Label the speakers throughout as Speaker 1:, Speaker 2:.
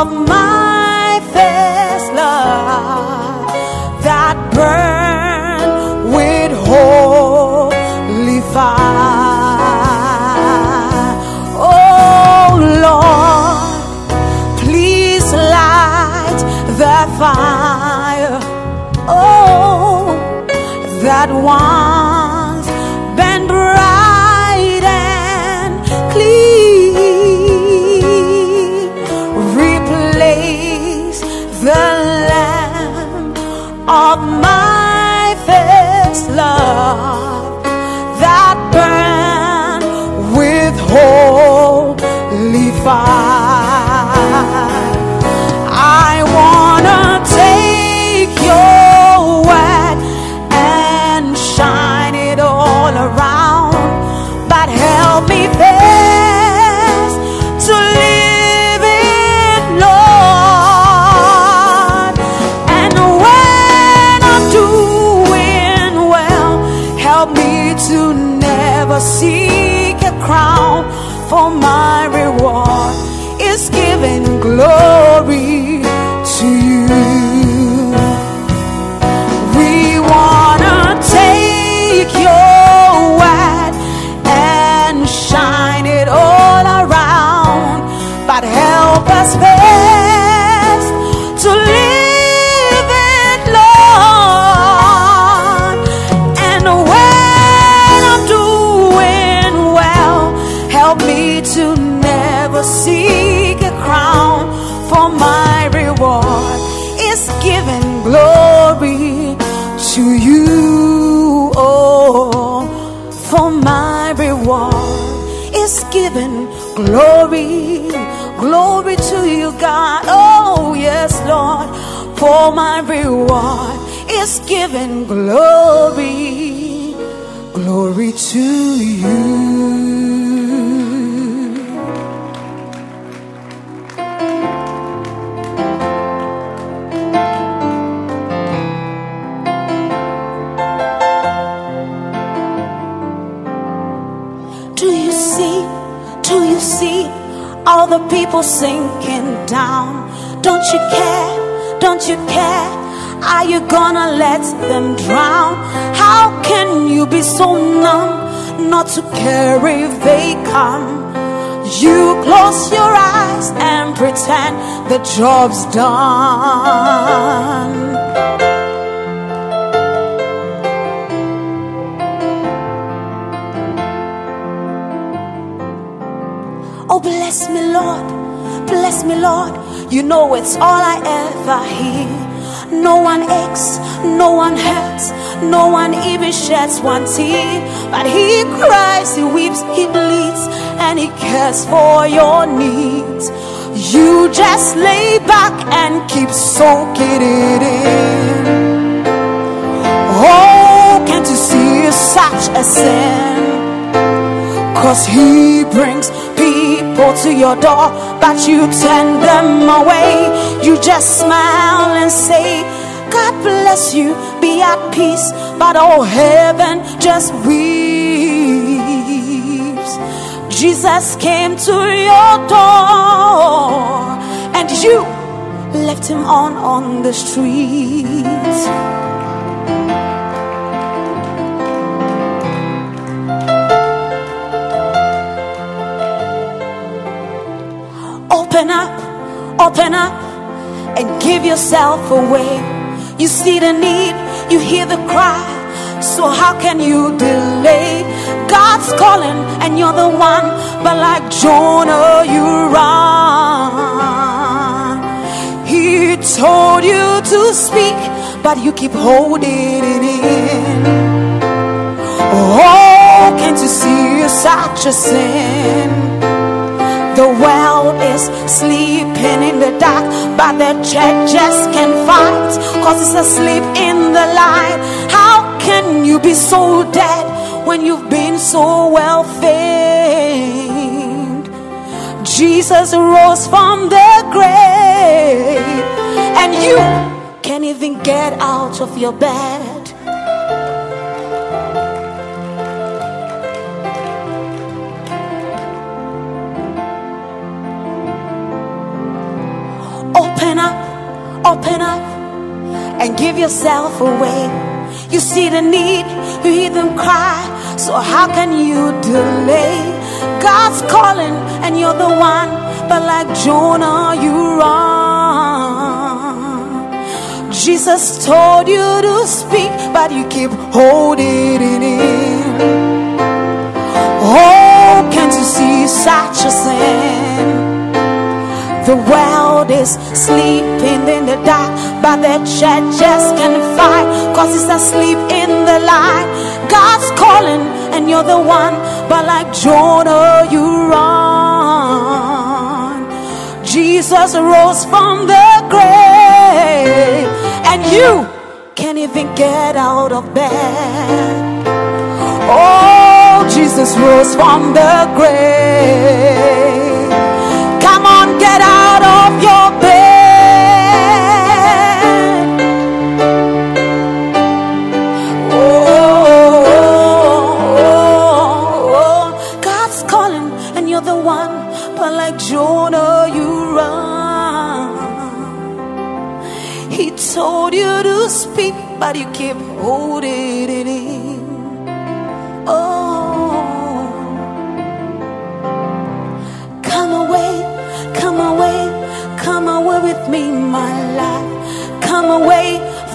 Speaker 1: of my first love that burned with holy fire. Oh Lord, please light the fire. Oh, that once seek a crown, giving glory, glory to you. Do you see? Do you see all the people sinking down? Don't you care? Don't you care? Are you gonna let them drown? How can you be so numb not to care if they come? You close your eyes and pretend the job's done. Oh, bless me, Lord. Bless me, Lord. You know it's all I ever hear. No one aches, no one hurts, no one even sheds one tear. But He cries, He weeps, He bleeds, and He cares for your needs. You just lay back and keep soaking it in. Oh, can't you see it's such a sin? Cause he brings people to your door, but you turn them away. You just smile and say, God bless you, be at peace. But oh, heaven just weeps. Jesus came to your door, and you left him on on the streets. Open up, open up, and give yourself away. You see the need, you hear the cry. So how can you delay? God's calling, and you're the one. But like Jonah, you run. He told you to speak, but you keep holding it in. Oh, can't you see such a sin? The world is sleeping in the dark, but the church just can't fight because it's asleep in the light. How can you be so dead when you've been so well famed? Jesus rose from the grave, and you can't even get out of your bed. Open up, open up, and give yourself away. You see the need, you hear them cry. So how can you delay? God's calling, and you're the one. But like Jonah, you run. Jesus told you to speak, but you keep holding it in. Oh, can't you see such a sin? The world is sleeping in the dark, but the church just can't fight, cause it's asleep in the light. God's calling, and you're the one, but like Jonah, you run. Jesus rose from the grave, and you can't even get out of bed. Oh, Jesus rose from the grave. Get out of your bed. Oh, oh, oh, God's calling, and you're the one. But like Jonah, you run. He told you to speak, but you keep holding it in. Oh. Away with me, my life. Come away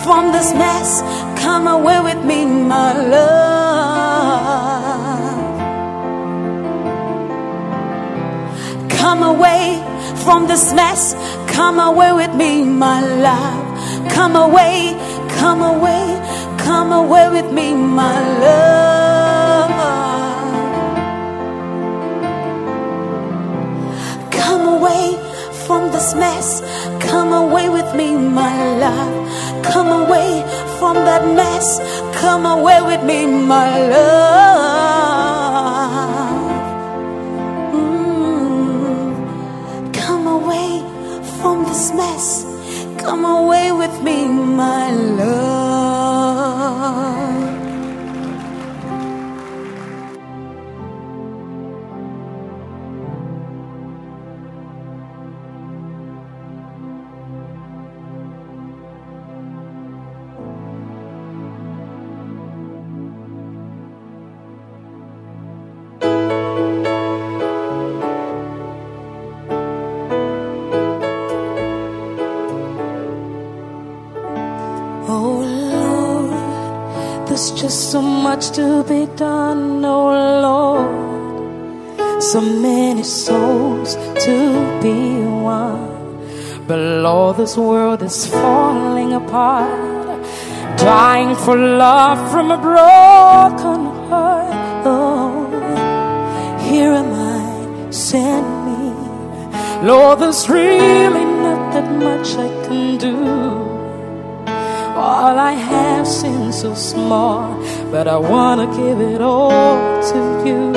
Speaker 1: from this mess, come away with me, my love. Come away from this mess, come away with me, my love. Come away, come away, come away with me, my love. this mess.
Speaker 2: Come away with me, my love. Come away from that mess. Come away with me, my love. Mm. Come away from this mess. Come away with me, my love. Much to be done, oh Lord. So many souls to be won. But Lord, this world is falling apart. Dying for love from a broken heart. Oh, here am I, send me. Lord, there's really not that much I can do. All I have seems so small, but I want to give it all to you.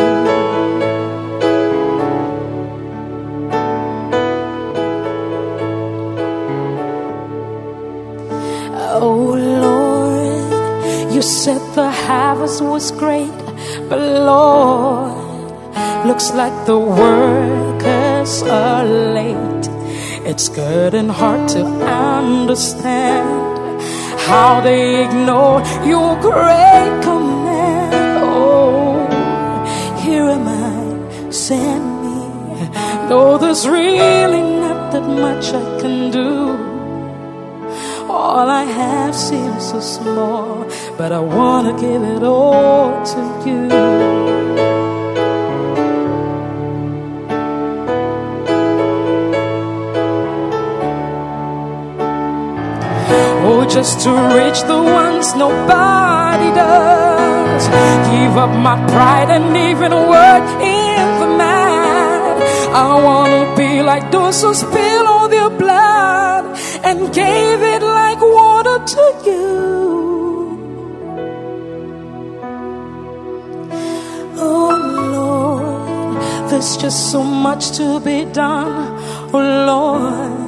Speaker 2: Oh Lord, you said the harvest was great, but Lord, looks like the workers are late. It's good and hard to understand how they ignore your great command. Oh, here am I, send me. Though there's really not that much I can do. All I have seems so small, but I wanna give it all to you. Just to reach the ones nobody does. Give up my pride and even work in the man. I wanna be like those who spill all their blood and gave it like water to you. Oh Lord, there's just so much to be done. Oh Lord.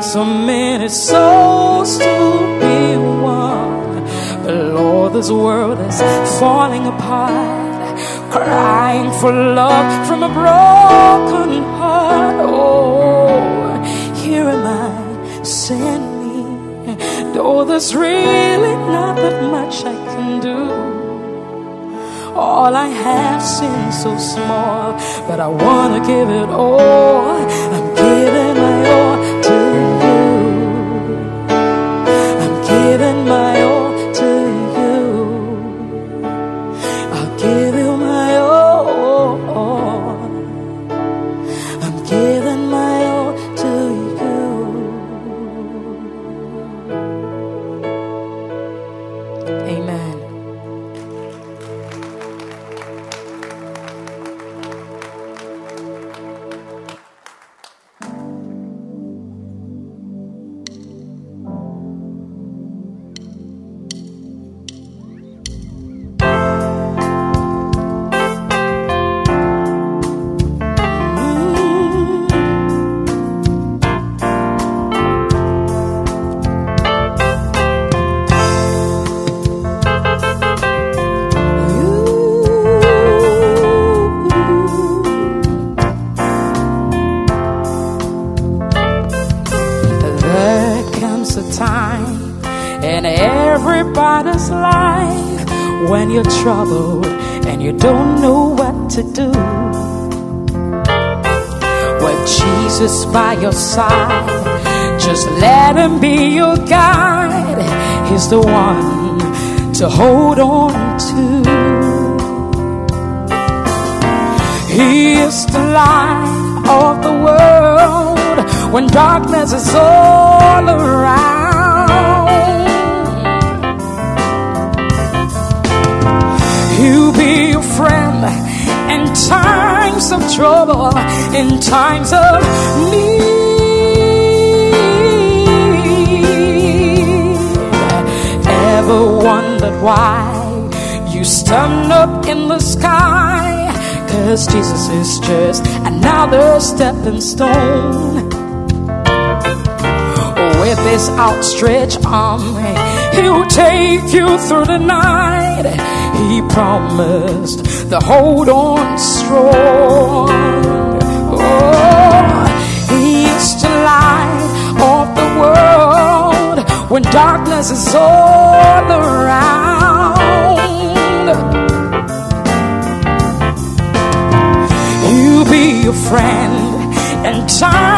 Speaker 2: So many souls to be won. But Lord, this world is falling apart. Crying for love from a broken heart. Oh, here am I, send me. Though there's really not that much I can do. All I have seems so small, but I wanna give it all. I'm giving stone. With his outstretched arm, he'll take you through the night. He promised to hold on strong. Oh, he is the light of the world when darkness is all around. You be a friend in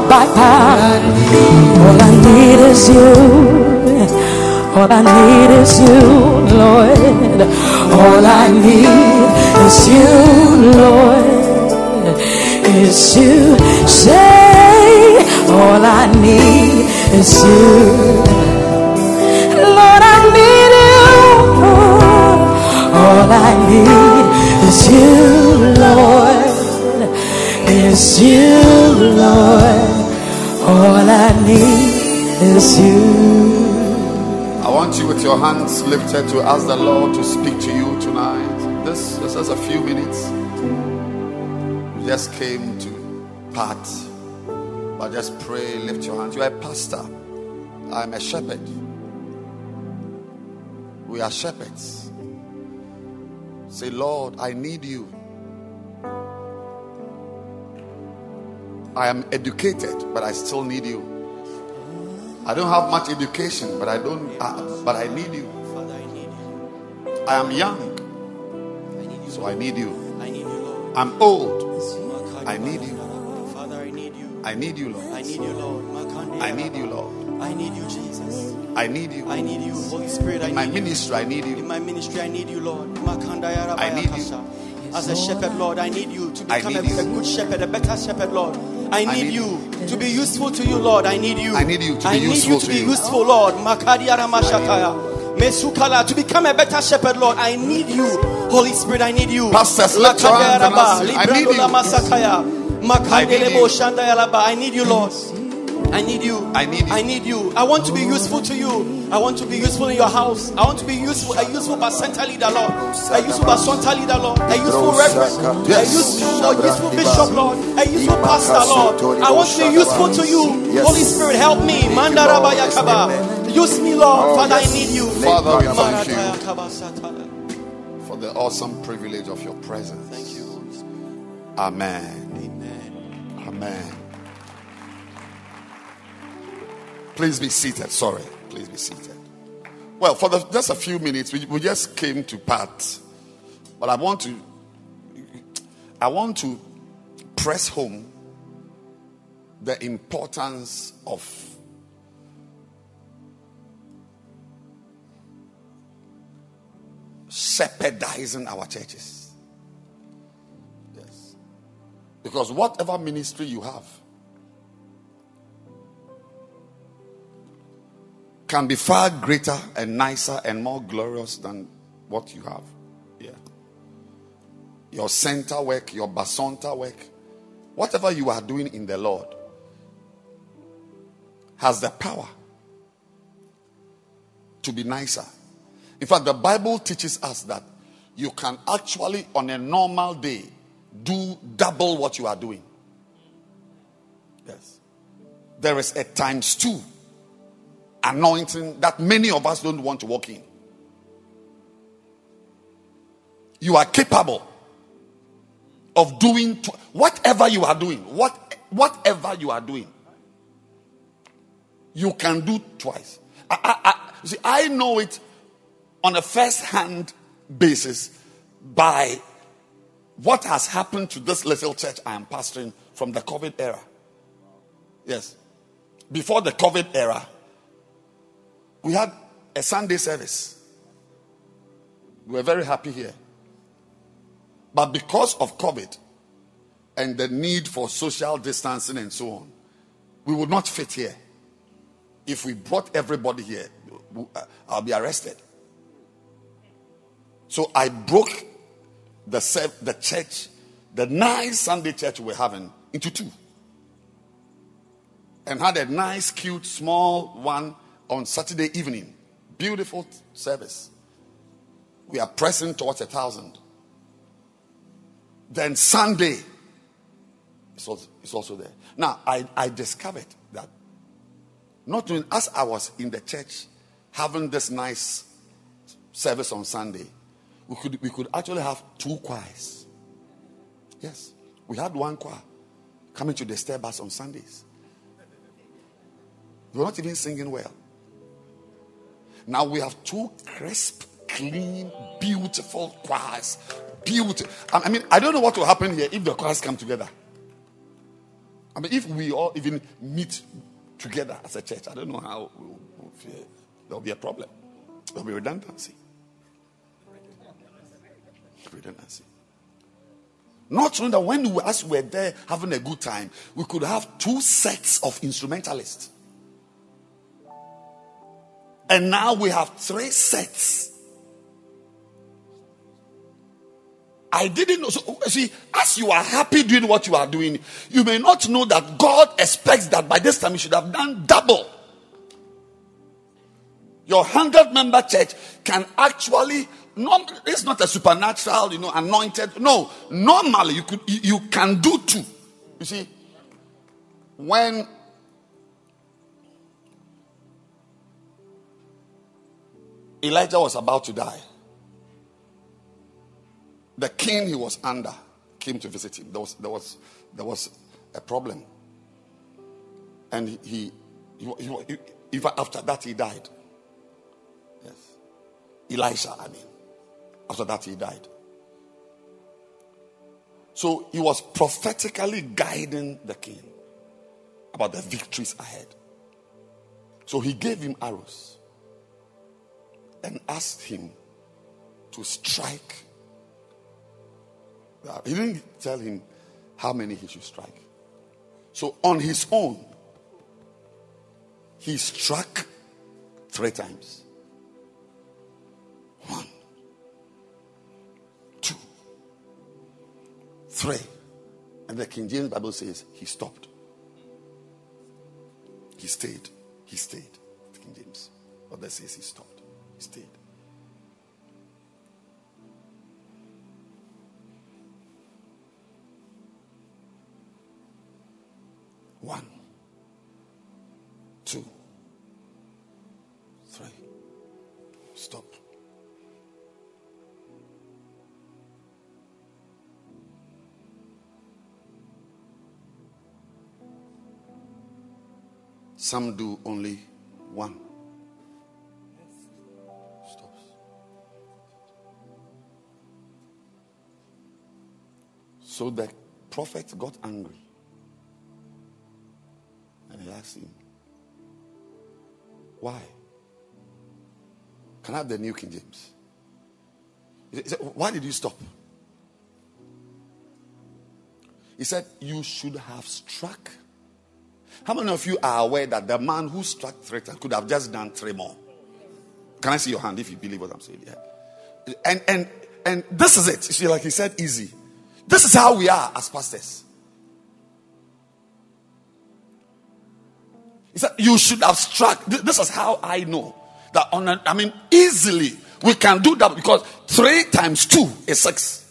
Speaker 2: by. All I need is you. All I need is you, Lord. All I need is you, Lord. Is you. Say, all I need is you. You. I
Speaker 3: want you with your hands lifted to ask the Lord to speak to you tonight. This, is a few minutes. We just came to part, but just pray, lift your hands. You are a pastor. I'm a shepherd. We are shepherds. Say, Lord, I need you. I am educated, but I still need you. I don't have much education, but I don't. Uh, but I need you.
Speaker 4: Father, I need you.
Speaker 3: I am young,
Speaker 4: I need you.
Speaker 3: so I need you.
Speaker 4: I need you, Lord.
Speaker 3: I'm old. I need you.
Speaker 4: Father, I need you.
Speaker 3: I need you, Lord.
Speaker 4: I need you, Lord.
Speaker 3: I need you, Lord.
Speaker 4: I need you, Jesus.
Speaker 3: I need you.
Speaker 4: I need you, Holy Spirit. I
Speaker 3: In my
Speaker 4: need you.
Speaker 3: ministry, I need you.
Speaker 4: In my ministry, I need you, Lord.
Speaker 3: I need you.
Speaker 4: As a shepherd, Lord, I need you to become a, a good shepherd, a better shepherd, Lord. I need,
Speaker 3: need
Speaker 4: you to be useful to you, Lord. I need you.
Speaker 3: I need you to be useful
Speaker 4: you to
Speaker 3: to
Speaker 4: be
Speaker 3: you.
Speaker 4: useful, Lord. Mesukala to become a better shepherd, Lord. I need you, Holy Spirit. I need you.
Speaker 3: Pastors, lift your hands and
Speaker 4: Lakanda
Speaker 3: ask
Speaker 4: yaraba,
Speaker 3: him, I need you.
Speaker 4: lama sakaya. Makandelebo
Speaker 3: you.
Speaker 4: shanda yaraba. I need you, Lord. I need you.
Speaker 3: I need you.
Speaker 4: I need you. I want to be useful to you. I want to be useful in your house. I want to be useful. A useful center leader, Lord. A useful center leader, Lord. A useful reverend. A useful, a useful bishop, Lord. A useful pastor, Lord. I want to be useful to you. Holy Spirit, help me. Mandaraba yakaba. Use me, Lord. Father, I need you.
Speaker 3: Father, we thank you
Speaker 4: Marataya kaba sataya.
Speaker 3: for the awesome privilege of your presence.
Speaker 4: Thank you,
Speaker 3: Amen.
Speaker 4: Amen.
Speaker 3: Amen. Please be seated. Sorry. Please be seated. Well, for the, just a few minutes, we, we just came to part, but I want to, I want to press home the importance of shepherdizing our churches. Yes. Because whatever ministry you have can be far greater and nicer and more glorious than what you have. Yeah. Your center work, your basonta work, whatever you are doing in the Lord has the power to be nicer. In fact, the Bible teaches us that you can actually, on a normal day, do double what you are doing. Yes. There is a times two anointing that many of us don't want to walk in. You are capable of doing whatever you are doing. What, whatever you are doing, you can do twice. I, I, I, see, I know it on a first hand basis by what has happened to this little church I am pastoring from the COVID era. Yes. Before the COVID era, we had a Sunday service. We were very happy here. But because of COVID and the need for social distancing and so on, we would not fit here. If we brought everybody here, uh, I'll be arrested. So I broke the, the church, the nice Sunday church we're having, into two. And had a nice, cute, small one on Saturday evening. Beautiful service. We are pressing towards a thousand. Then Sunday is also, also there. Now, I, I discovered that not only as I was in the church having this nice service on Sunday, we could, we could actually have two choirs. Yes, we had one choir coming to the stair bus on Sundays. They were not even singing well. Now we have two crisp, clean, beautiful choirs. Beautiful. I mean, I don't know what will happen here if the choirs come together. I mean, if we all even meet together as a church, I don't know how we'll, there'll be a problem. There'll be redundancy. Redundancy. Not true that when we, as we're there having a good time, we could have two sets of instrumentalists. And now we have three sets. I didn't know. So, see, as you are happy doing what you are doing, you may not know that God expects that by this time you should have done double. Your 100 member church can actually, it's not a supernatural, you know, anointed. No, normally you could, you, you can do two. You see, when Elijah was about to die, the king he was under came to visit him. There was, there was, there was a problem. And he, he, he, he after that, he died. Yes. Elisha, I mean. After that, he died. So he was prophetically guiding the king about the victories ahead. So he gave him arrows and asked him to strike. Uh, he didn't tell him how many he should strike. So on his own, he struck three times. One, two, three. And the King James Bible says he stopped. He stayed. He stayed. King James. But that says he stopped. Stayed. One, two, three. Stop. Some do only one. So the prophet got angry. And he asked him, Why? Can I have the New King James? He said, Why did you stop? He said, You should have struck. How many of you are aware that the man who struck three could have just done three more? Can I see your hand if you believe what I'm saying? Yeah. And and and this is it. You see, like he said, easy. This is how we are as pastors. Said, You should have struck. This is how I know that on a, I mean, easily we can do that because three times two is six.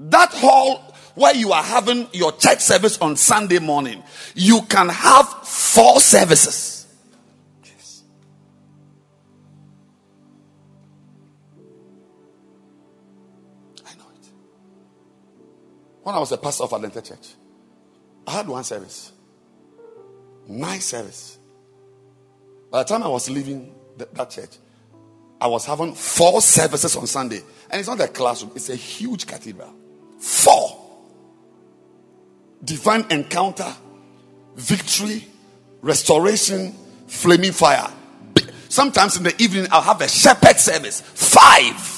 Speaker 3: That hall where you are having your church service on Sunday morning, you can have four services. When I was a pastor of Atlanta Church, I had one service. Nice service. By the time I was leaving the, that church, I was having four services on Sunday. And it's not a classroom, it's a huge cathedral. Four. Divine encounter, victory, restoration, flaming fire. Sometimes in the evening, I'll have a shepherd service. Five.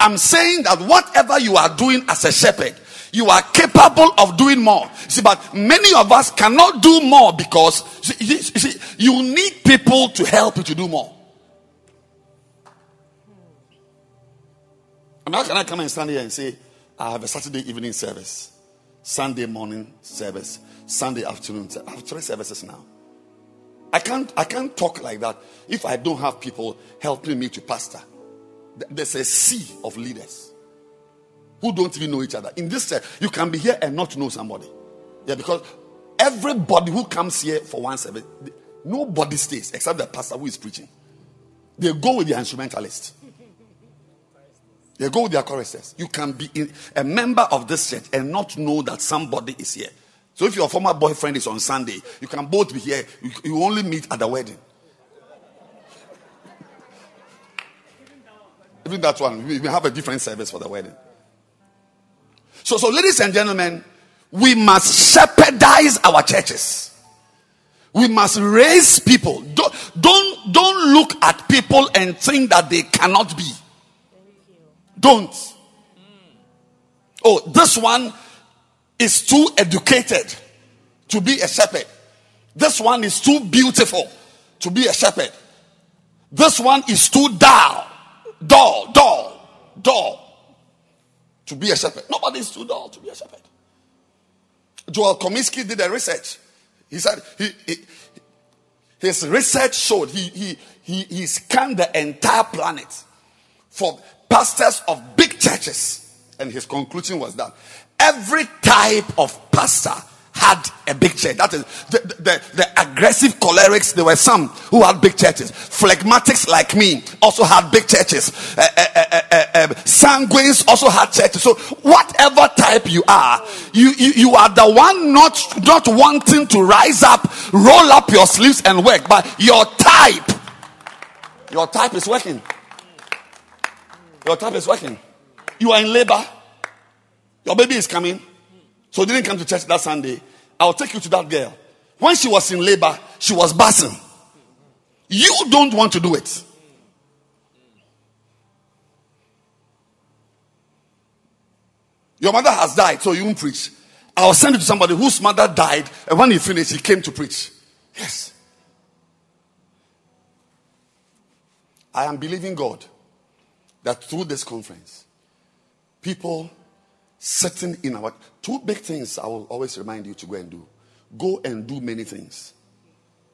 Speaker 3: I'm saying that whatever you are doing as a shepherd, you are capable of doing more. See, but many of us cannot do more because you see, you need people to help you to do more. I mean, how can I come and stand here and say, I have a Saturday evening service, Sunday morning service, Sunday afternoon service. I have three services now. I can't, I can't talk like that if I don't have people helping me to pastor. There's a sea of leaders who don't even know each other. In this, church, you can be here and not know somebody. Yeah, because everybody who comes here for one service, nobody stays except the pastor who is preaching. They go with the instrumentalist. They go with their choristers. You can be in, a member of this church and not know that somebody is here. So if your former boyfriend is on Sunday, you can both be here. You, you only meet at the wedding. Even that one, we have a different service for the wedding. So, so ladies and gentlemen, we must shepherdize our churches. We must raise people. Don't, don't, don't look at people and think that they cannot be. Don't. Oh, this one is too educated to be a shepherd. This one is too beautiful to be a shepherd. This one is too dull, dull, dull, dull to be a shepherd. Nobody is too dull to be a shepherd. Joel Comiskey did a research. He said he, he, his research showed he, he, he, he scanned the entire planet for pastors of big churches. And his conclusion was that every type of pastor had a big church. That is the, the, the, aggressive cholerics. There were some who had big churches. Phlegmatics like me also had big churches. Uh, uh, uh, uh, uh sanguines also had churches. So whatever type you are, you, you, you are the one not, not wanting to rise up, roll up your sleeves and work. But your type, your type is working. Your type is working. You are in labor. Your baby is coming. So didn't come to church that Sunday. I'll take you to that girl. When she was in labor, she was buzzing. You don't want to do it. Your mother has died, so you won't preach. I'll send you to somebody whose mother died, and when he finished, he came to preach. Yes. I am believing God that through this conference, people sitting in our two big things I will always remind you to go and do. Go and do many things.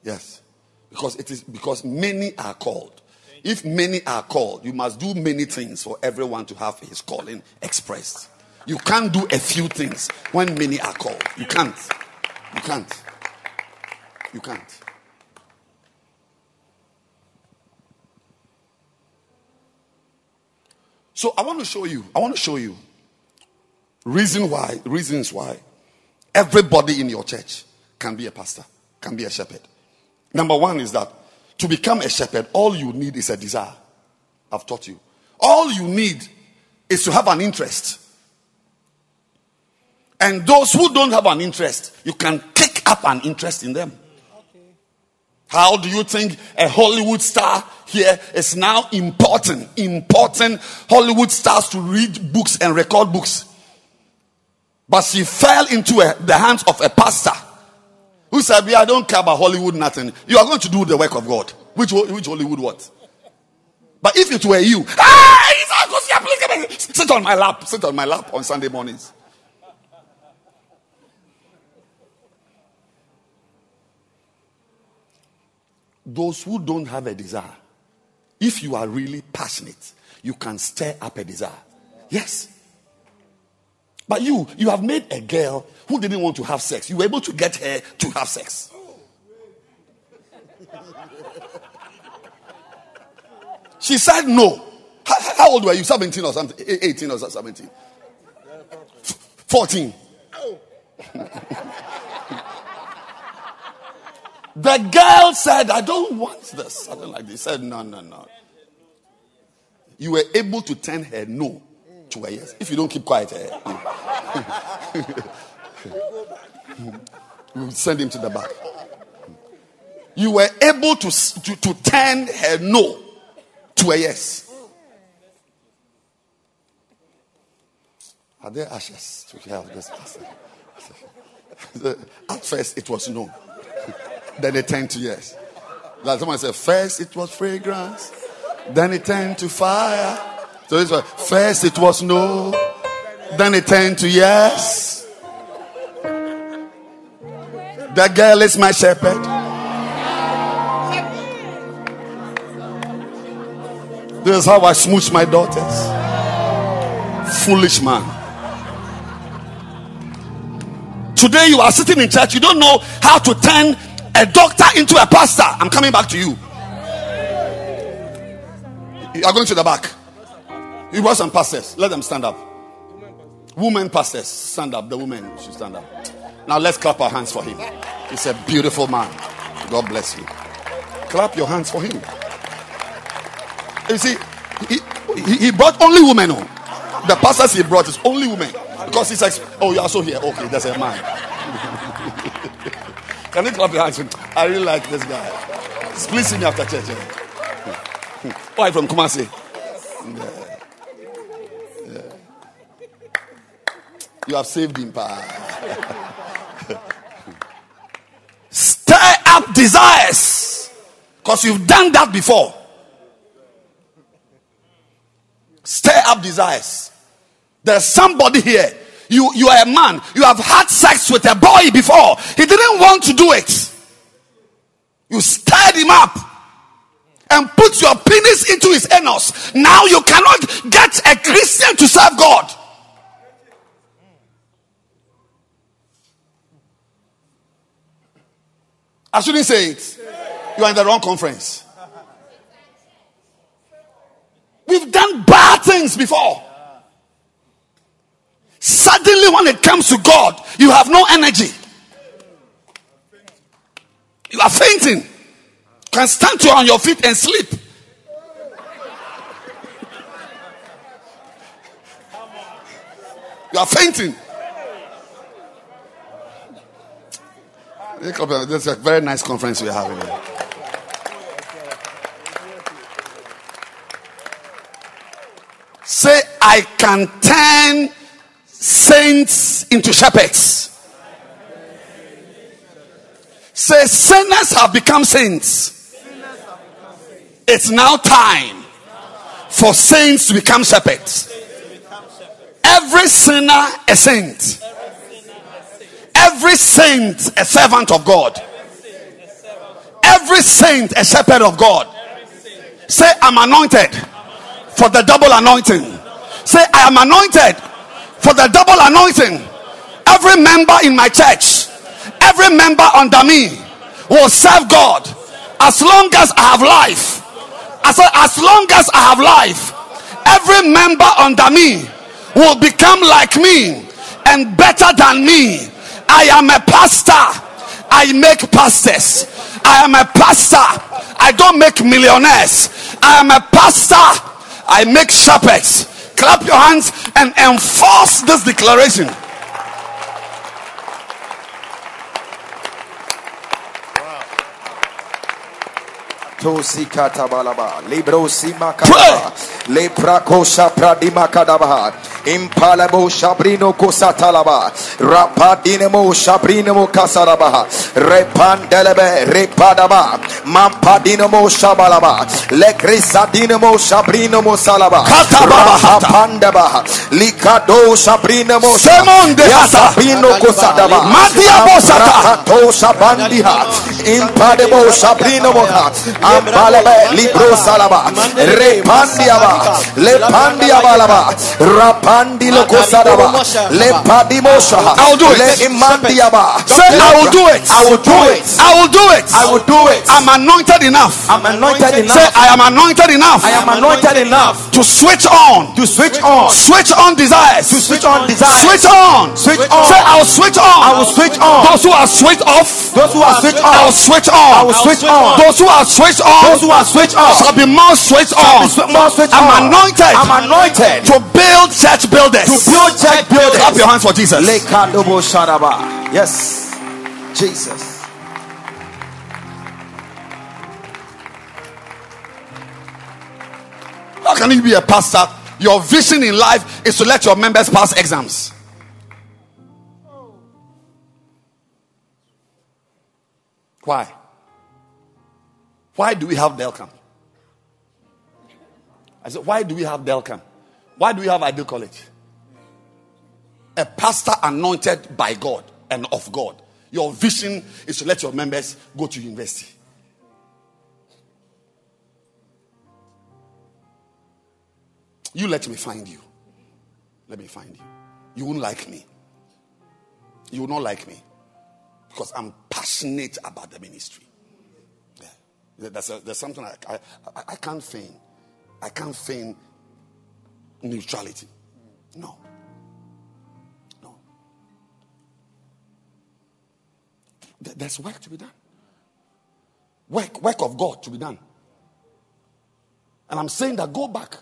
Speaker 3: Yes. Because it is because many are called. If many are called, you must do many things for everyone to have his calling expressed. You can't do a few things when many are called. You can't. You can't. You can't. So I want to show you, I want to show you reason why, reasons why everybody in your church can be a pastor, can be a shepherd. Number one is that to become a shepherd, all you need is a desire. I've taught you. All you need is to have an interest. And those who don't have an interest, you can kick up an interest in them. How do you think a Hollywood star here is now important? Important Hollywood stars to read books and record books. But she fell into a, the hands of a pastor who said, I don't care about Hollywood, nothing. You are going to do the work of God. Which, which Hollywood what? But if it were you, ah, sit on my lap, sit on my lap on Sunday mornings. those who don't have a desire, if you are really passionate, you can stir up a desire. Yes. But you, you have made a girl who didn't want to have sex. You were able to get her to have sex. She said no. How, old were you? 17 or something? 18 or 17? 14. The girl said, I don't want this. I don't like this. Said, No, no, no. You were able to turn her no to a yes. If you don't keep quiet, eh? We'll send him to the back. You were able to, to, to turn her no to a yes. Are there ashes to help this person? At first, it was no. Then it turned to yes. Like someone said, first it was fragrance, then it turned to fire. So it's like, first it was no, then it turned to yes. That girl is my shepherd. This is how I smooch my daughters. Foolish man. Today you are sitting in church, you don't know how to turn a doctor into a pastor. I'm coming back to you. You are going to the back. You brought some pastors. Let them stand up. Women pastors, stand up. The women should stand up. Now let's clap our hands for him. He's a beautiful man. God bless you. Clap your hands for him. You see, he, he, he brought only women home. The pastors he brought is only women. Because he says, Oh, you're also here. Okay, there's a man. Can you clap your hands? I really like this guy. Please see me after church. Why from Kumasi? Yeah. You have saved him, pa. Stir up desires. Because you've done that before. Stir up desires. There's somebody here. You, you are a man. You have had sex with a boy before. He didn't want to do it. You stirred him up and put your penis into his anus. Now you cannot get a Christian to serve God. I shouldn't say it. You are in the wrong conference. We've done bad things before. Suddenly, when it comes to God, you have no energy. You are fainting. You can stand on your feet and sleep. You are fainting. Uh, this is a very nice conference we're having here. Say, I can turn saints into shepherds. Say, sinners have become saints. It's now time for saints to become shepherds. Every sinner a saint. Every saint a servant of God. Every saint a shepherd of God. Say, I'm anointed for the double anointing. Say, I am anointed for the double anointing. Every member in my church, every member under me will serve God as long as I have life. As, as long as I have life, every member under me will become like me and better than me. I am a pastor. I make pastors. I am a pastor. I don't make millionaires. I am a pastor. I make shepherds clap your hands and enforce this declaration.
Speaker 5: Tosi katabalaba, librosi makadaba, leprakosha pradima kadaba, impalabo shabrino kosatalaba, rapadinemo shabrino kasaraba, repandelebe repadaba, mampadinemo shabalaba, lekrisadinemo shabrino salaba, likado shabrino
Speaker 3: Semonde
Speaker 5: sabino kosadaba,
Speaker 3: Madia bosata,
Speaker 5: tosha bandiha, shabrino moha, Ambalebe libro salaba repandiaba lepandiabalaba rapandi lokosadaba lepadimosha
Speaker 3: I'll do it.
Speaker 5: le imandiaba
Speaker 3: Say, I will do it.
Speaker 5: I will do it
Speaker 3: I will do it.
Speaker 5: I will do it
Speaker 3: I'm anointed enough.
Speaker 5: I'm anointed
Speaker 3: Say,
Speaker 5: enough
Speaker 3: I am anointed enough
Speaker 5: I am anointed enough
Speaker 3: to switch on.
Speaker 5: to switch on
Speaker 3: Switch on desires.
Speaker 5: to switch on desire
Speaker 3: Switch on.
Speaker 5: Switch on.
Speaker 3: Say, I'll switch on.
Speaker 5: I will switch on
Speaker 3: Those who are switched off,
Speaker 5: those who are switch
Speaker 3: I'll switch on.
Speaker 5: I will switch on
Speaker 3: Those who are switched
Speaker 5: those who are switch on
Speaker 3: shall be more switched
Speaker 5: more switch
Speaker 3: I'm
Speaker 5: on
Speaker 3: anointed
Speaker 5: I'm anointed
Speaker 3: to build church builders.
Speaker 5: to build church builders.
Speaker 3: Clap your hands for Jesus.
Speaker 5: Yes. Jesus.
Speaker 3: How can you be a pastor? Your vision in life is to let your members pass exams. Why? Why do we have Delcam? I said, why do we have Delcam? Why do we have Ideal College? A pastor anointed by God and of God. Your vision is to let your members go to university. You let me find you. Let me find you. You won't like me. You will not like me because I'm passionate about the ministry. There's, a, there's something I, I, I, can't feign. I can't feign neutrality. No. No. There's work to be done. Work, work of God to be done. And I'm saying that go back.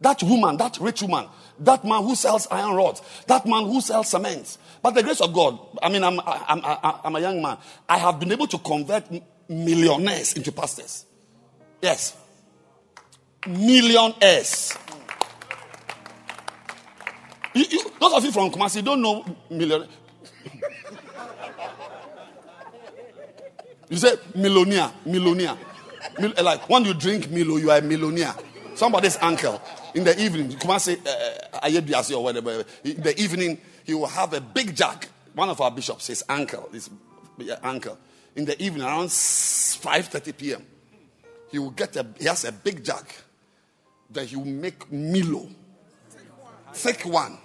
Speaker 3: That woman, that rich woman, that man who sells iron rods, that man who sells cement. But the grace of God, I mean, I'm, I'm, I'm, I'm a young man. I have been able to convert millionaires into pastors. Yes. Millionaires. You, you, those of you from Kumasi don't know million. you say millionaire, millionaire. Mil- like when you drink Milo, you are a millionaire. Somebody's uncle in the evening, Kumasi, uh, Ayebiasi or whatever. In the evening, he will have a big jug. One of our bishops, his uncle, his uh, uncle. In the evening, around 5:30 p.m., he will get a. He has a big jug. that he will make Milo, thick one.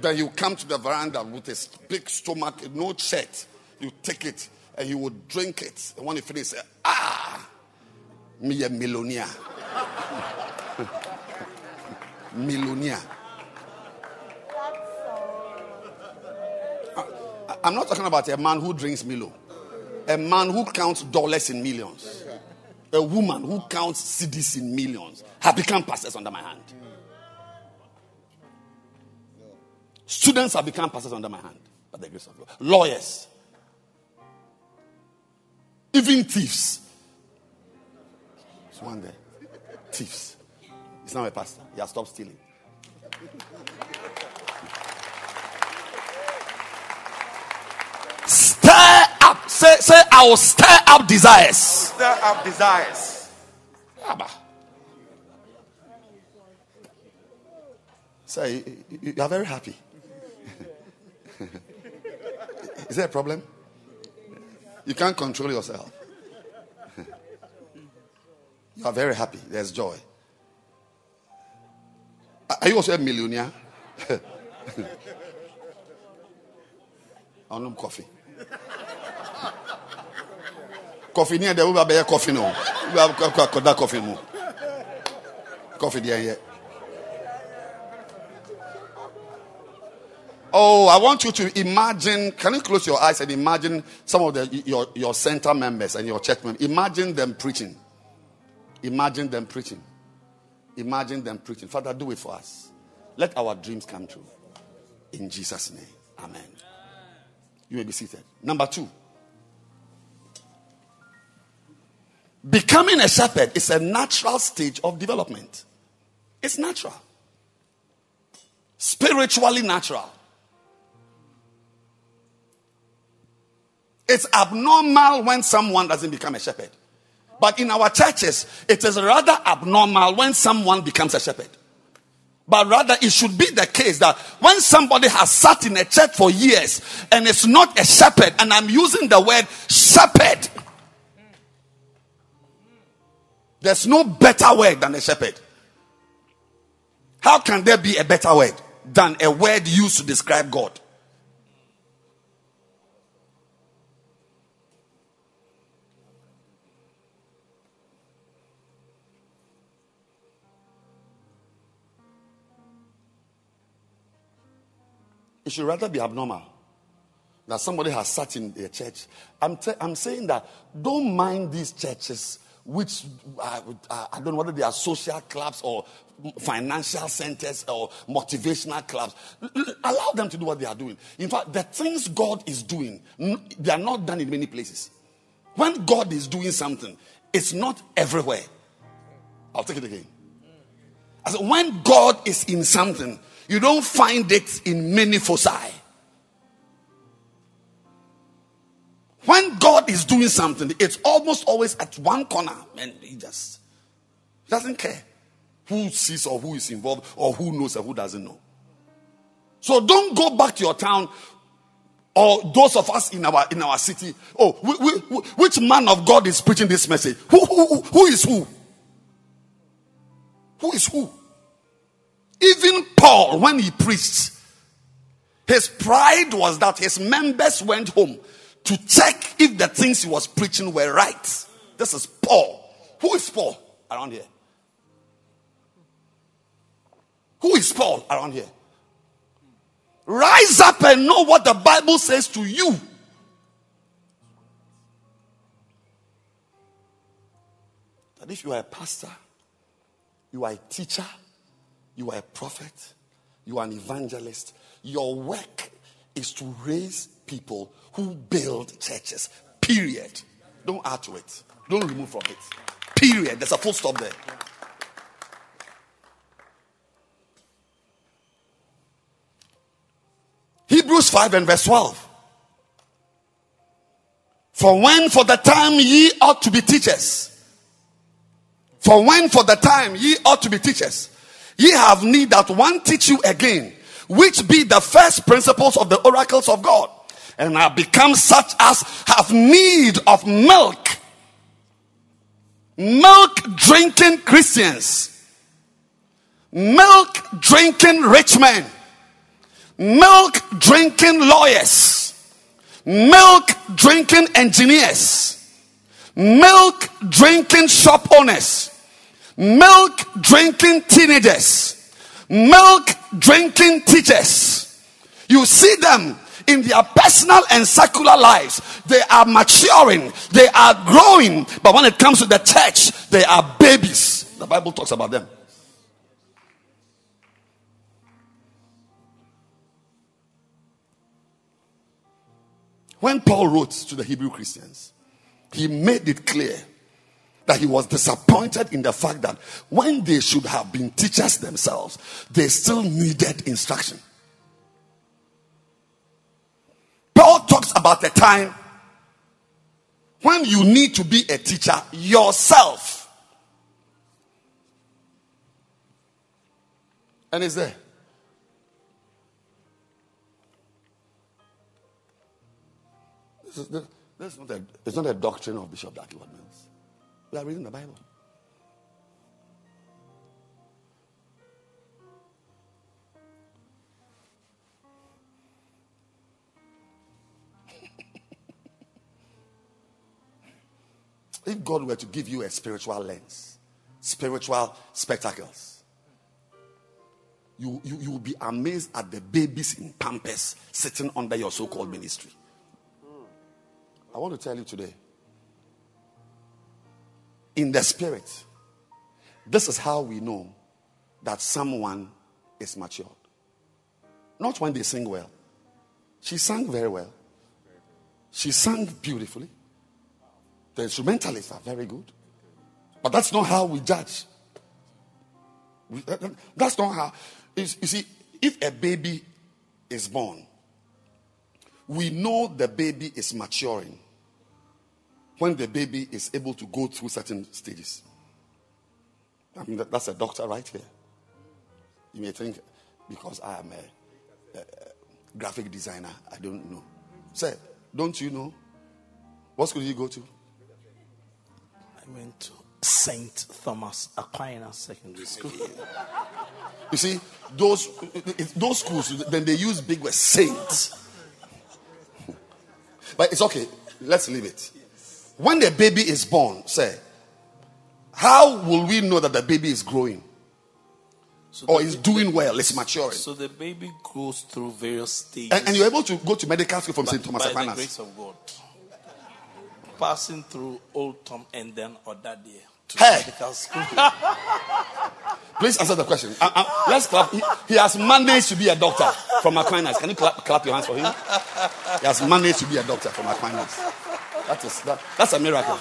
Speaker 3: Then you come to the veranda with a big stomach, no shirt. You take it and you will drink it. And when you finish, say, ah, me a millionaire. millionaire. I- I'm not talking about a man who drinks Milo. A man who counts dollars in millions. A woman who counts cedis in millions have become pastors under my hand. Students have become pastors under my hand by the grace of God. Lawyers. Even thieves. There's one there. Thieves. He's now a pastor. He has stopped stealing. Stir up. Say, say, I will stir up desires.
Speaker 5: Stir up desires.
Speaker 3: Abba. Say, you- you you are very happy. Is there a problem? You can't control yourself. You are very happy. There's joy. Are you also a millionaire? Coffee. Near the Uber coffee no. We have that coffee yeah. Oh, I want you to imagine. Can you close your eyes and imagine some of the your, your center members and your church members? Imagine them preaching. Imagine them preaching. Imagine them preaching. Father, do it for us. Let our dreams come true. In Jesus' name. Amen. You may be seated. Number two. Becoming a shepherd is a natural stage of development. It's natural. Spiritually natural. It's abnormal when someone doesn't become a shepherd. But in our churches, it is rather abnormal when someone becomes a shepherd. But rather, it should be the case that when somebody has sat in a church for years and is not a shepherd, and I'm using the word shepherd, there's no better word than a shepherd. How can there be a better word than a word used to describe God? It should rather be abnormal that somebody has sat in a church. I'm, I'm saying that don't mind these churches, which uh, I don't know whether they are social clubs or financial centers or motivational clubs. Allow them to do what they are doing. In fact, the things God is doing, they are not done in many places. When God is doing something, it's not everywhere. I'll take it again. I said, when God is in something, you don't find it in many foci. When God is doing something, it's almost always at one corner, and he just doesn't care who sees or who is involved or who knows or who doesn't know. So don't go back to your town or those of us in our in our city. Oh, wh- wh- wh- which man of God is preaching this message? Who, who- who is who? Who is who? Even Paul, when he preached, his pride was that his members went home to check if the things he was preaching were right. This is Paul. Who is Paul around here? Who is Paul around here? Rise up and know what the Bible says to you. That if you are a pastor, you are a teacher, you are a prophet, you are an evangelist, your work is to raise people who build churches. Period. Don't add to it. Don't remove from it. Period. There's a full stop there. Hebrews 5 and verse 12. For when for the time ye ought to be teachers. For when for the time ye ought to be teachers. Ye have need that one teach you again, which be the first principles of the oracles of God, and are become such as have need of milk. Milk drinking Christians. Milk drinking rich men milk drinking lawyers, milk drinking engineers, milk drinking shop owners, milk drinking teenagers, milk drinking teachers. You see them in their personal and secular lives. They are maturing, they are growing, but when it comes to the church, they are babies. The Bible talks about them. When Paul wrote to the Hebrew Christians, he made it clear that he was disappointed in the fact that when they should have been teachers themselves, they still needed instruction. Talks about a time when you need to be a teacher yourself. And it's there. This is, this, not a, it's not a doctrine of Bishop Dag Heward-Mills. We are reading the Bible. If God were to give you a spiritual lens, spiritual spectacles, you, you, you will be amazed at the babies in Pampers sitting under your so called ministry. I want to tell you today in the spirit, this is how we know that someone is matured. Not when they sing well. She sang very well. She sang beautifully. The instrumentalists are very good. But that's not how we judge. That's not how. You see, if a baby is born, we know the baby is maturing when the baby is able to go through certain stages. I mean, that's a doctor right here. You may think, because I am a, a, graphic designer, I don't know. Say, don't you know? What school did you go to?
Speaker 6: I went to St. Thomas Aquinas Secondary School.
Speaker 3: you see, those, those schools, then they use big words, saints. But it's okay. Let's leave it when the baby is born, say, how will we know that the baby is growing? So or is doing well, it's maturing.
Speaker 6: So the baby goes through various stages.
Speaker 3: And, and you're able to go to medical school from St. Thomas
Speaker 6: by
Speaker 3: Aquinas.
Speaker 6: the grace of God. Passing through Old Tom and then Odadie to
Speaker 3: hey.
Speaker 6: medical school.
Speaker 3: Please answer the question. Uh, uh, let's clap. He, he, has managed to be a doctor from Aquinas. Can you clap, clap your hands for him? He has managed to be a doctor from Aquinas. That is that, that's a miracle.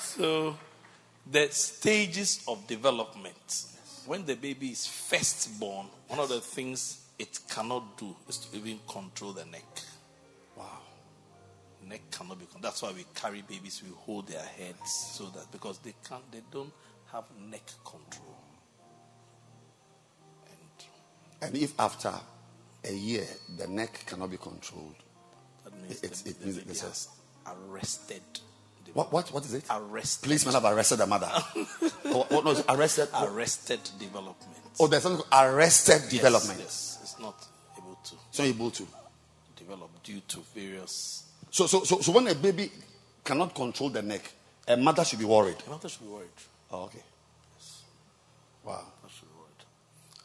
Speaker 6: So the stages of development. When the baby is first born, one of the things it cannot do is to even control the neck. Neck cannot be. That's why we carry babies, we hold their heads so that because they can't they don't have neck control.
Speaker 3: And, and if after a year the neck cannot be controlled,
Speaker 6: that means
Speaker 3: it,
Speaker 6: the,
Speaker 3: it
Speaker 6: the
Speaker 3: means
Speaker 6: baby
Speaker 3: it's
Speaker 6: has arrested.
Speaker 3: What, what, what is it?
Speaker 6: Arrested.
Speaker 3: Policemen have arrested the mother. Oh, what, what was arrested?
Speaker 6: Arrested development.
Speaker 3: Oh, there's something called arrested
Speaker 6: yes,
Speaker 3: development.
Speaker 6: Yes, it's not able to.
Speaker 3: It's not able to
Speaker 6: develop due to various.
Speaker 3: So, so, so, so when a baby cannot control the neck, a mother should be worried.
Speaker 6: A mother should be worried.
Speaker 3: Oh, okay. Yes. Wow. Should be worried.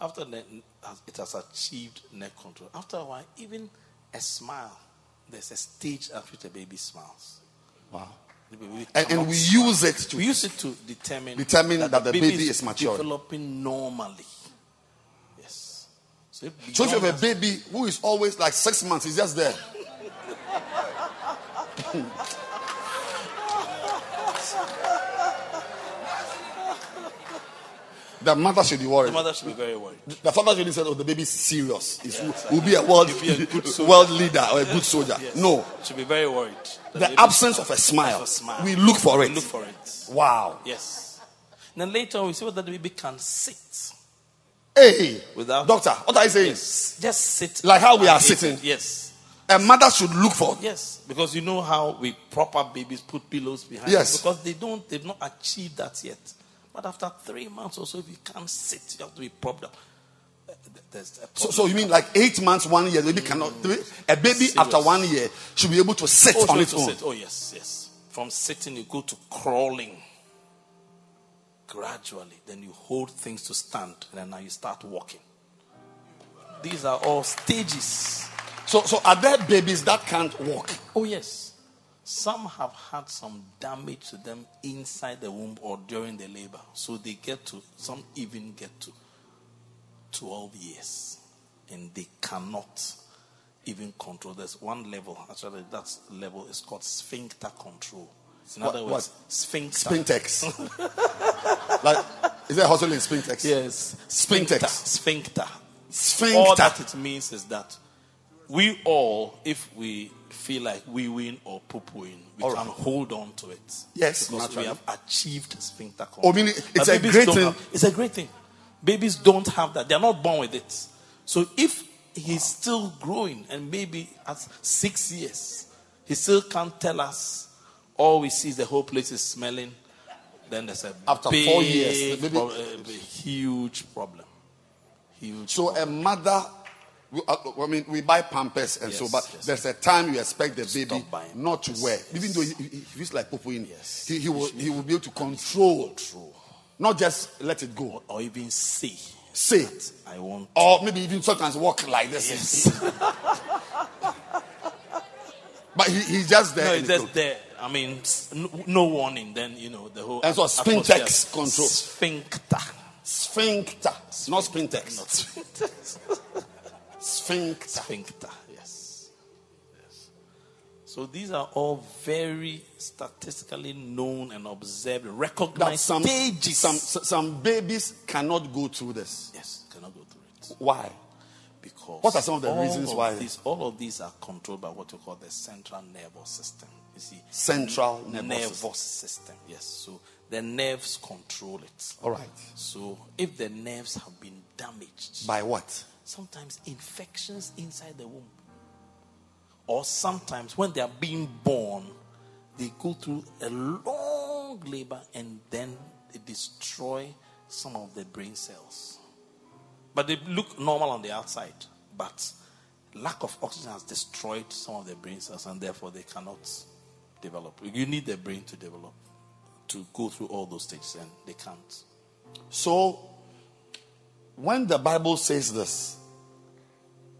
Speaker 6: After the, it has achieved neck control, after a while, even a smile, there's a stage at which a baby smiles.
Speaker 3: Wow.
Speaker 6: Baby
Speaker 3: And, and we
Speaker 6: smile.
Speaker 3: use it to
Speaker 6: We use it to determine,
Speaker 3: Determine that the baby is mature,
Speaker 6: developing normally. Yes. So if,
Speaker 3: So if you have a baby who is always like six months, he's just there. The mother should be worried.
Speaker 6: the mother should be very worried.
Speaker 3: The father should say, "Oh, the baby's serious. He will be a world,
Speaker 6: be a good
Speaker 3: world leader or a good soldier."
Speaker 6: Yes.
Speaker 3: No,
Speaker 6: Should be very worried.
Speaker 3: the
Speaker 6: baby-
Speaker 3: absence of a smile.
Speaker 6: Of a smile.
Speaker 3: We look for
Speaker 6: We
Speaker 3: it.
Speaker 6: look for it.
Speaker 3: Wow.
Speaker 6: Yes. Then later on, we see whether the baby can sit.
Speaker 3: Hey,
Speaker 6: Without-
Speaker 3: doctor, what are you saying?
Speaker 6: Yes. Just sit.
Speaker 3: Like how we are sitting.
Speaker 6: Yes.
Speaker 3: A mother should look for.
Speaker 6: Yes. Because you know how we proper babies put pillows behind.
Speaker 3: Yes.
Speaker 6: Because they don't, they've not achieved that yet. But after three months or so, if you can't sit, you have to be propped up. Uh, There's a
Speaker 3: So, so you mean like eight months, one year, baby cannot do it? A baby
Speaker 6: Serious.
Speaker 3: after one year should be able to sit
Speaker 6: oh,
Speaker 3: on its own.
Speaker 6: sit. Oh, yes, yes. From sitting, you go to crawling. Gradually, then you hold things to stand, and then now you start walking. These are all stages.
Speaker 3: So, so are there babies that can't walk?
Speaker 6: Oh, yes. Some have had some damage to them inside the womb or during the labor. So they get to, some even get to 12 years. And they cannot even control. There's one level, actually, that level is called sphincter control. In
Speaker 3: What-
Speaker 6: other words, sphincter.
Speaker 3: Spintex. like, is there a hospital in Spintex?
Speaker 6: Yes.
Speaker 3: Sphincter.
Speaker 6: Sphincter.
Speaker 3: Sphincter.
Speaker 6: All that it means is that we all, if we feel like we win or poo-pooing, we
Speaker 3: All
Speaker 6: can
Speaker 3: right.
Speaker 6: hold on to it.
Speaker 3: Yes,
Speaker 6: because
Speaker 3: naturally.
Speaker 6: we have achieved sphincter control.
Speaker 3: Oh, meaning
Speaker 6: But
Speaker 3: it's a great thing.
Speaker 6: have- it's a great thing. Babies don't have that. They're not born with it. So if he's still growing and maybe at six years, he still can't tell us. All we see is the whole place is smelling. Then there's a
Speaker 3: After
Speaker 6: big
Speaker 3: four years,
Speaker 6: prob- eh, a huge problem. Huge.
Speaker 3: So a mother, Uh, I mean, we buy Pampers and so,
Speaker 6: Yes,
Speaker 3: but
Speaker 6: yes.
Speaker 3: there's a time you expect the baby not to
Speaker 6: Pampers.
Speaker 3: wear, even though he, he, feels like pooping.
Speaker 6: Yes.
Speaker 3: He, he will he will be able to control, not just let it go.
Speaker 6: or even say,
Speaker 3: Say, it
Speaker 6: I want.
Speaker 3: or maybe even sometimes walk like this. but he, he's just there.
Speaker 6: No,
Speaker 3: in the
Speaker 6: just there. I mean, no, no warning. Then you know the whole.
Speaker 3: And so sphintex control.
Speaker 6: Sphincter.
Speaker 3: Sphincter, not sphintex.
Speaker 6: Not sphincter.
Speaker 3: Sphincter.
Speaker 6: Sphincter. Yes. Yes. So these are all very statistically known and observed,
Speaker 3: That
Speaker 6: recognized
Speaker 3: some,
Speaker 6: stages.
Speaker 3: some some babies cannot go through this.
Speaker 6: yes, cannot go through it
Speaker 3: Why?
Speaker 6: because.
Speaker 3: What are some of the reasons why?
Speaker 6: These, all of these are controlled by what you call the central nervous system. You see,
Speaker 3: Central nervous
Speaker 6: nervous,
Speaker 3: system.
Speaker 6: system. Yes. So the nerves control it.
Speaker 3: All right.
Speaker 6: So if the nerves have been damaged,
Speaker 3: By what?
Speaker 6: Sometimes infections inside the womb, or sometimes when they are being born, they go through a long labor and then they destroy some of the brain cells. But they look normal on the outside, but lack of oxygen has destroyed some of the brain cells and therefore they cannot develop. You need the brain to develop to go through all those stages and they can't.
Speaker 3: So, when the Bible says this,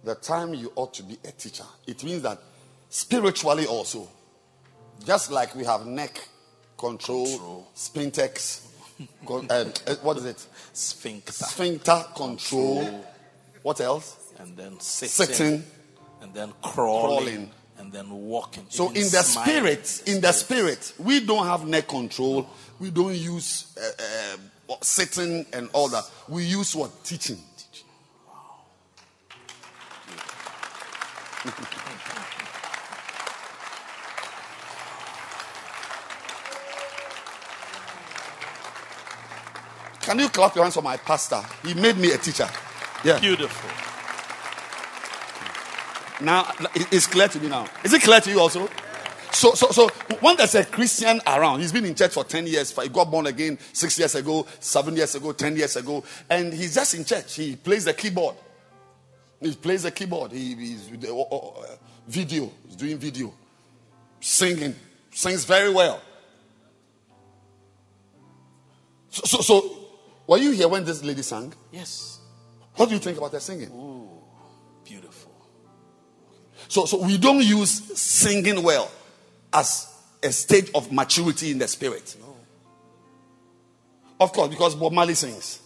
Speaker 3: the time you ought to be a teacher, it means that spiritually also, just like we have neck control,
Speaker 6: Control.
Speaker 3: spintex, con- um, uh, what is it?
Speaker 6: Sphincter.
Speaker 3: Sphincter control. What else?
Speaker 6: and then sitting,
Speaker 3: Sitting.
Speaker 6: and then crawling,
Speaker 3: Crawling.
Speaker 6: and then walking.
Speaker 3: So in the
Speaker 6: smiling.
Speaker 3: spirit, in the spirit, we don't have neck control. We don't use uh, uh, sitting and all that. We use what teaching. Can you clap your hands for my pastor? He made me a teacher. Yeah.
Speaker 6: Beautiful.
Speaker 3: Now it's clear to me now. Is it clear to you also? So, so, so when there's a Christian around, he's been in church for 10 years. He got born again six years ago, seven years ago, 10 years ago, and he's just in church. He plays the keyboard. He plays the keyboard. He, he's with the uh, uh, video. He's doing video, singing, sings very well. So, so, so, were you here when this lady sang?
Speaker 6: Yes.
Speaker 3: What do you think about her singing?
Speaker 6: Oh beautiful.
Speaker 3: So, so we don't use singing well as a stage of maturity in the spirit. No. Of course, because Bob Marley sings.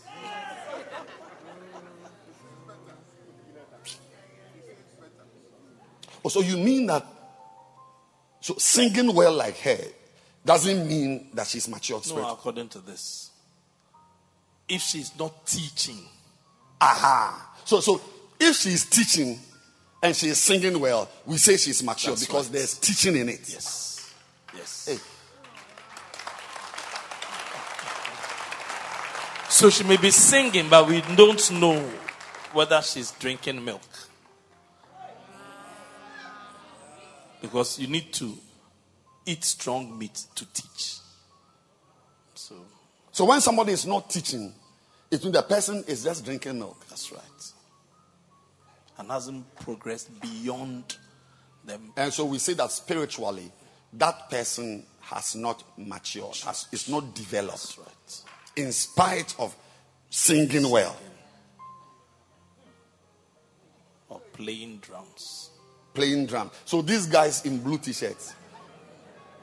Speaker 3: Oh, so you mean that so singing well like her doesn't mean that she's mature
Speaker 6: No,
Speaker 3: spirit.
Speaker 6: according to this. If she's not teaching,
Speaker 3: Aha. So so if she's teaching and she's singing well, we say she's mature
Speaker 6: That's
Speaker 3: because
Speaker 6: right.
Speaker 3: there's teaching in it.
Speaker 6: yes. Yes.
Speaker 3: Hey.
Speaker 6: So she may be singing, but we don't know whether she's drinking milk. Because you need to eat strong meat to teach. So
Speaker 3: So when somebody is not teaching, it means the person is just drinking milk.
Speaker 6: that's right. And hasn't progressed beyond them.
Speaker 3: And so we say that spiritually, that person has not matured, has, is not developed,
Speaker 6: That's right.
Speaker 3: in spite of singing well,
Speaker 6: Or playing drums.
Speaker 3: Playing drum. So these guys in blue t-shirts,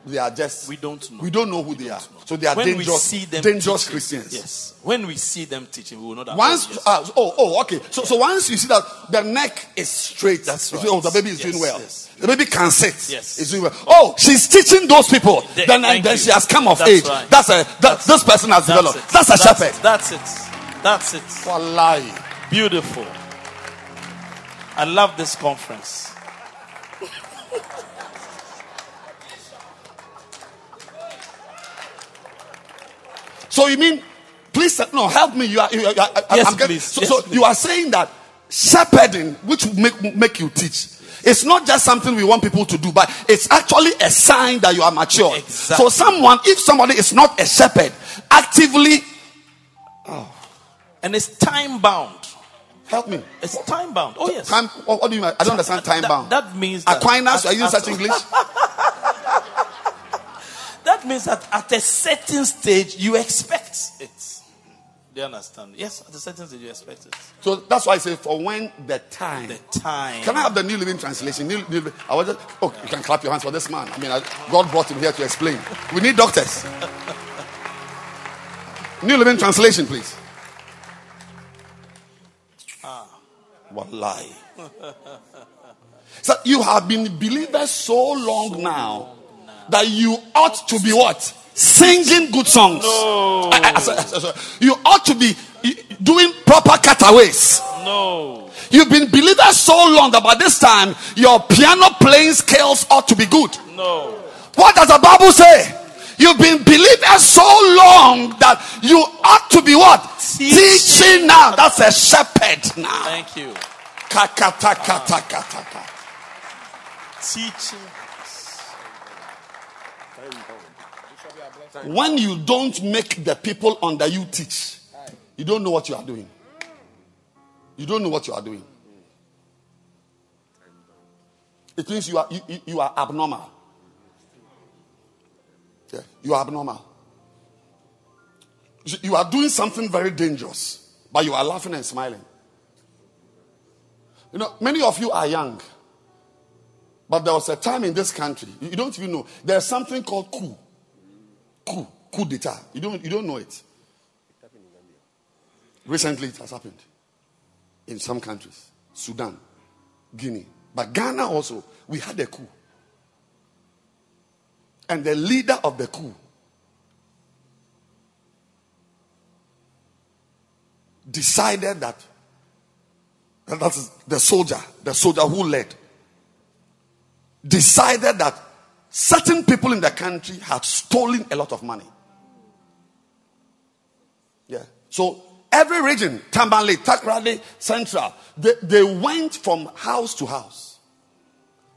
Speaker 3: they are just
Speaker 6: We don't know.
Speaker 3: We don't know who they are. So they are
Speaker 6: when we
Speaker 3: dangerous,
Speaker 6: see them
Speaker 3: dangerous
Speaker 6: teaching-
Speaker 3: Christians.
Speaker 6: Yes. When we see them teaching, we will know that.
Speaker 3: Once,
Speaker 6: oh,
Speaker 3: uh, oh, oh, okay. So, so once you see that the neck is straight,
Speaker 6: That's right.
Speaker 3: oh, the baby is
Speaker 6: Yes,
Speaker 3: doing well.
Speaker 6: yes.
Speaker 3: The baby can sit.
Speaker 6: Yes.
Speaker 3: It's doing well. Oh, she's teaching those people.
Speaker 6: Th-
Speaker 3: then, then
Speaker 6: you.
Speaker 3: she has come of
Speaker 6: That's
Speaker 3: age.
Speaker 6: right.
Speaker 3: That's a that, this person has developed.
Speaker 6: it.
Speaker 3: That's a shepherd.
Speaker 6: It. That's it. That's it.
Speaker 3: Wallahi.
Speaker 6: Beautiful. I love this conference.
Speaker 3: So you mean, please, uh, no, help me. You are, you are,
Speaker 6: Yes,
Speaker 3: I'm
Speaker 6: please.
Speaker 3: So,
Speaker 6: Yes,
Speaker 3: so
Speaker 6: please.
Speaker 3: you are saying that shepherding, which will make make you teach. It's not just something we want people to do, but it's actually a sign that you are mature.
Speaker 6: Exactly.
Speaker 3: So, someone, if somebody is not a shepherd, actively
Speaker 6: And it's time bound.
Speaker 3: help me.
Speaker 6: It's time bound. Oh, yes.
Speaker 3: Time. What, do you mean? I don't understand time bound.
Speaker 6: that means that-
Speaker 3: Aquinas. Are you such English?
Speaker 6: That means that at a certain stage, you expect it. Do you understand? Yes, at a certain stage, you expect it.
Speaker 3: So that's why I say for when the time.
Speaker 6: The time.
Speaker 3: Can I have the New Living Translation? New, New, I was just, oh, you can clap your hands for this man. I mean, I, God brought him here to explain. We need doctors. New Living Translation, please. Ah, wallahi. So you have been believers so long now that you ought to be what? Singing good songs. I- I- I I you ought to be doing proper cutaways.
Speaker 6: No.
Speaker 3: You've been believers so long that by this time your piano playing skills ought to be good.
Speaker 6: No.
Speaker 3: What does the Bible say? You've been believers so long that you ought to be what?
Speaker 6: Teaching.
Speaker 3: Teaching now. That's a shepherd now.
Speaker 6: Thank you.
Speaker 3: Ka- ka- ta- ka- ta- ka- ta- ka.
Speaker 6: Teaching.
Speaker 3: When you don't make the people under you teach, you don't know what you are doing. You don't know what you are doing. It means you are you, you- are abnormal. Yeah, you are abnormal. You are doing something very dangerous, but you are laughing and smiling. You know, many of you are young, but there was a time in this country, you you don't even know, there's something called coup. Coup, coup d'etat. You don't, you don't know it. Recently, it has happened in some countries Sudan, Guinea. But Ghana also, we had a coup. And the leader of the coup decided that that that is the soldier, the soldier who led, decided that certain people in the country had stolen a lot of money. Yeah. So every region, Tamale, Takoradi, Central, they, they went from house to house.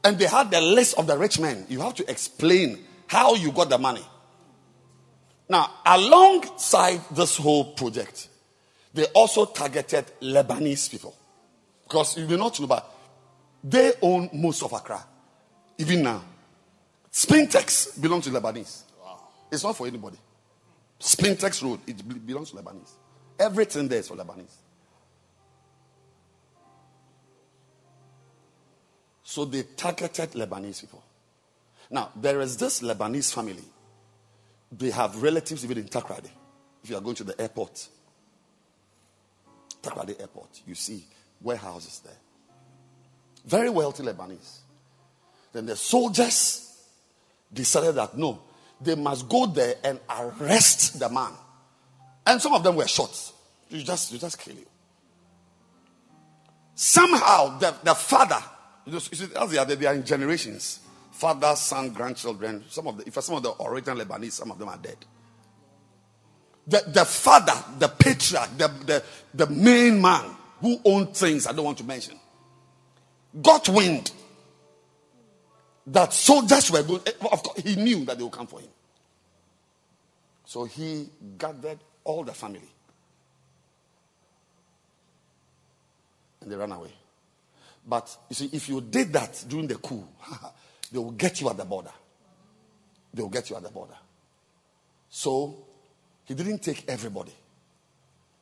Speaker 3: And they had the list of the rich men. You have to explain how you got the money. Now, alongside this whole project, they also targeted Lebanese people. Because you may not know, but they own most of Accra, even now. Spintex belongs to Lebanese. It's not for anybody. Spintex Road, it belongs to Lebanese. Everything there is for Lebanese. So they targeted Lebanese people. Now, there is this Lebanese family. They have relatives even in Takoradi. If you are going to the airport, Takoradi airport, you see warehouses there. Very wealthy Lebanese. Then the soldiers decided that no, they must go there and arrest the man. And some of them were shot. You just, you just kill you. Somehow, the, the father, you see, they are, they are in generations father, son, grandchildren. Some of the, if some of the original Lebanese, some of them are dead. The, the father, the patriarch, the, the, the main man who owned things I don't want to mention, got wind that soldiers were going. Eh, of course, he knew that they would come for him. So he gathered all the family and they ran away. But you see, if you did that during the coup, they will get you at the border. They will get you at the border. So he didn't take everybody.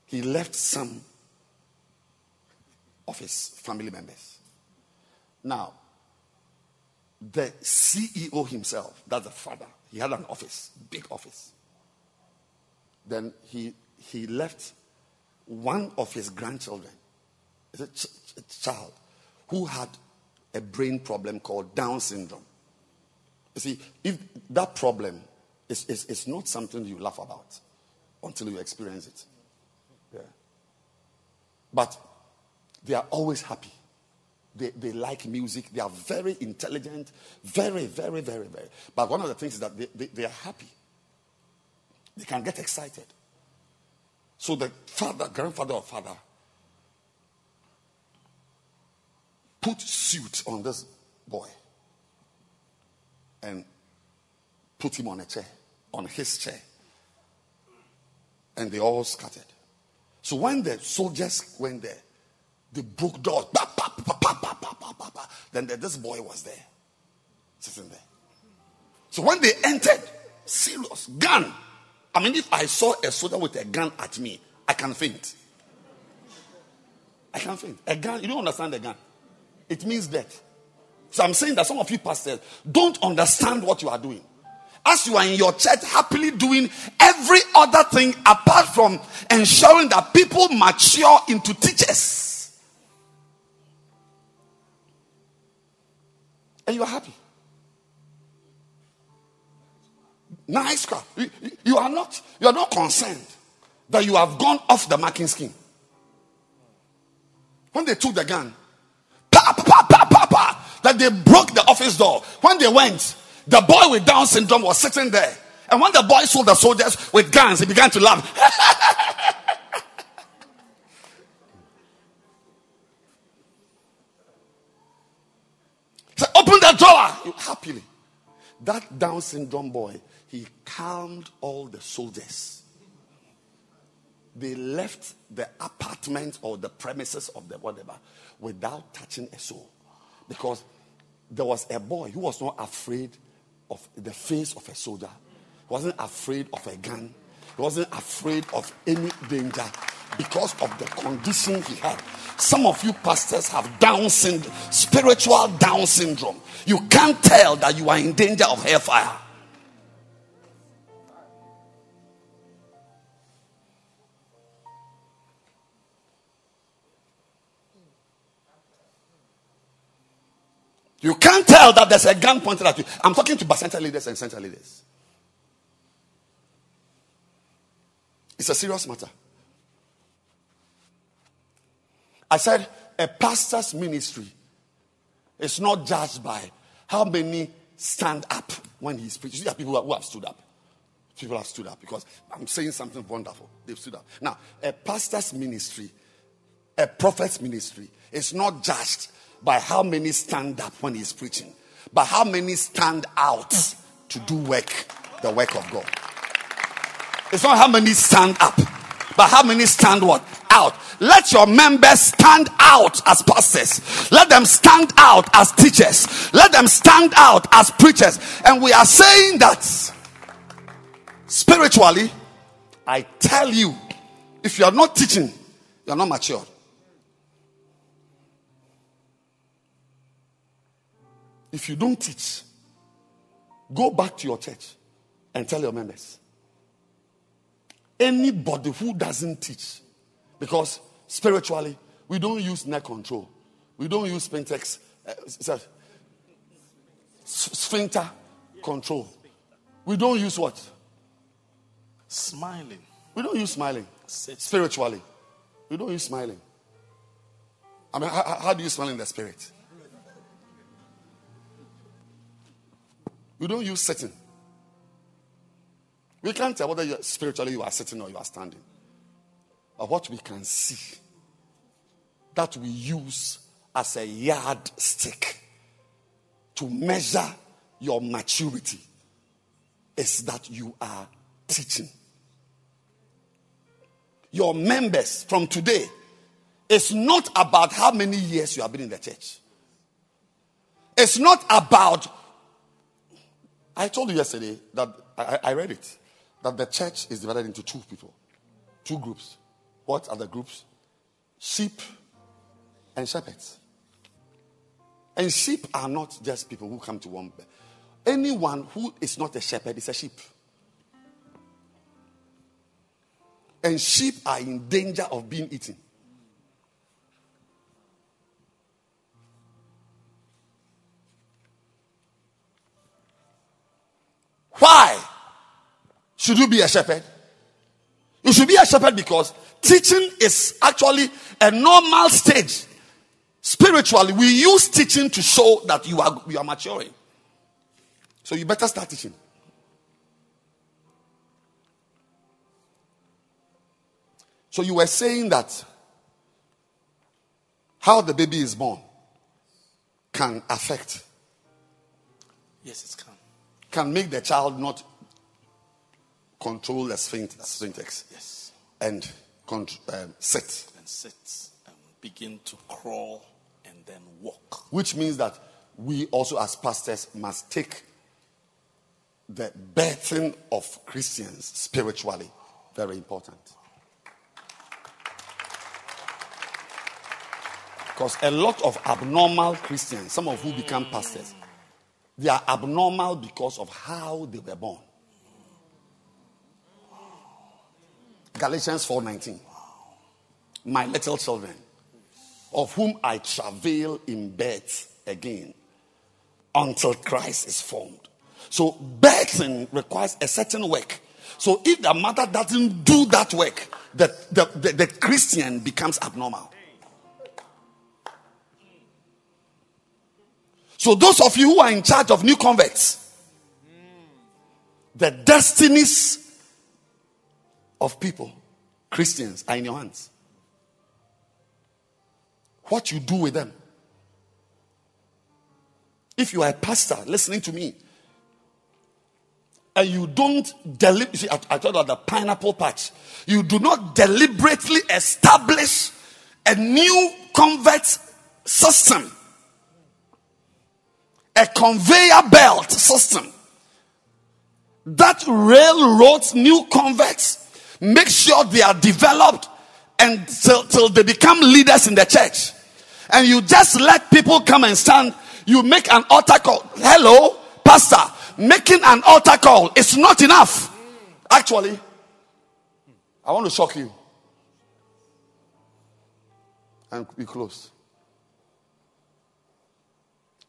Speaker 3: He left some of his family members. Now, the CEO himself, that's the father, he had an office, big office. Then he, he left one of his grandchildren, a, ch- child, who had a brain problem called Down syndrome. You see, if that problem is, is, is not something you laugh about until you experience it. Yeah. But they are always happy. They, they like music. They are very intelligent. Very, very, very, very. But one of the things is that they, they, they are happy. They can get excited. So the father, grandfather or father, put suit on this boy and put him on a chair, on his chair. And they all scattered. So when the soldiers went there, they broke doors. Then this boy was there, sitting there. So when they entered, serious gun. I mean, if I saw a soldier with a gun at me, I can faint. I can faint. A gun, you don't understand the gun. It means death. So I'm saying that some of you pastors don't understand what you are doing. As you are in your church happily doing every other thing apart from ensuring that people mature into teachers. And you are happy. Nice crowd. You, you are not you are not concerned that you have gone off the marking scheme. When they took the gun, pa, pa, pa, pa, pa, that they broke the office door. When they went, the boy with Down syndrome was sitting there. And when the boy saw the soldiers with guns, he began to laugh. open happily. That Down syndrome boy, he calmed all the soldiers. They left the apartment or the premises of the whatever without touching a soul. Because there was a boy who was not afraid of the face of a soldier, wasn't afraid of a gun, wasn't afraid of any danger because of the condition he had. Some of you pastors have Down syndrome, spiritual Down syndrome. You can't tell that you are in danger of hellfire. You can't tell that there's a gun pointed at you. I'm talking to center leaders and center leaders. It's a serious matter. I said a pastor's ministry is not judged by how many stand up when he's preaching. There are people who have stood up. People have stood up because I'm saying something wonderful. They've stood up. Now, a pastor's ministry, a prophet's ministry, is not judged by how many stand up when he's preaching, but how many stand out to do work, the work of God. It's not how many stand up, but how many stand what? Out. Let your members stand out as pastors. Let them stand out as teachers. Let them stand out as preachers. And we are saying that spiritually, I tell you, if you are not teaching, you are not mature. if you don't teach, go back to your church and tell your members. Anybody who doesn't teach, because spiritually, we don't use neck control, we don't use spintex, uh, sphincter control. We don't use what?
Speaker 4: Smiling.
Speaker 3: We don't use smiling spiritually. We don't use smiling. I mean, how, how do you smile in the spirit? We don't use sitting. We can't tell whether spiritually you are sitting or you are standing. But what we can see that we use as a yardstick to measure your maturity is that you are teaching. Your members from today is not about how many years you have been in the church. It's not about. I told you yesterday that I, I read it that the church is divided into two people, two groups. What are the groups? Sheep and shepherds. And sheep are not just people who come to one. Anyone who is not a shepherd is a sheep. And sheep are in danger of being eaten. Why should you be a shepherd? You should be a shepherd because teaching is actually a normal stage Spiritually, we use teaching to show that you are, you are maturing. So you better start teaching. So you were saying that how the baby is born can affect.
Speaker 4: Yes, it can.
Speaker 3: Can make the child not control the sphincter,
Speaker 4: Yes.
Speaker 3: And um, sit.
Speaker 4: And sit and begin to crawl and then walk.
Speaker 3: Which means that we also, as pastors, must take the birthing of Christians spiritually very important. Because a lot of abnormal Christians, some of who become pastors, they are abnormal because of how they were born. Galatians 4:19. My little children, of whom I travail in birth again until Christ is formed. So birthing requires a certain work. So if the mother doesn't do that work, the, the, the, the Christian becomes abnormal. So those of you who are in charge of new converts, the destinies of people, Christians, are in your hands what you do with them. If you are a pastor listening to me, and you don't deliberately, I, you about the pineapple patch. You do not deliberately establish a new convert system, a conveyor belt system that railroads new converts, make sure they are developed and till, till they become leaders in the church. And you just let people come and stand. You make an altar call. Hello, pastor. Making an altar call is not enough. Actually, I want to shock you. And we close.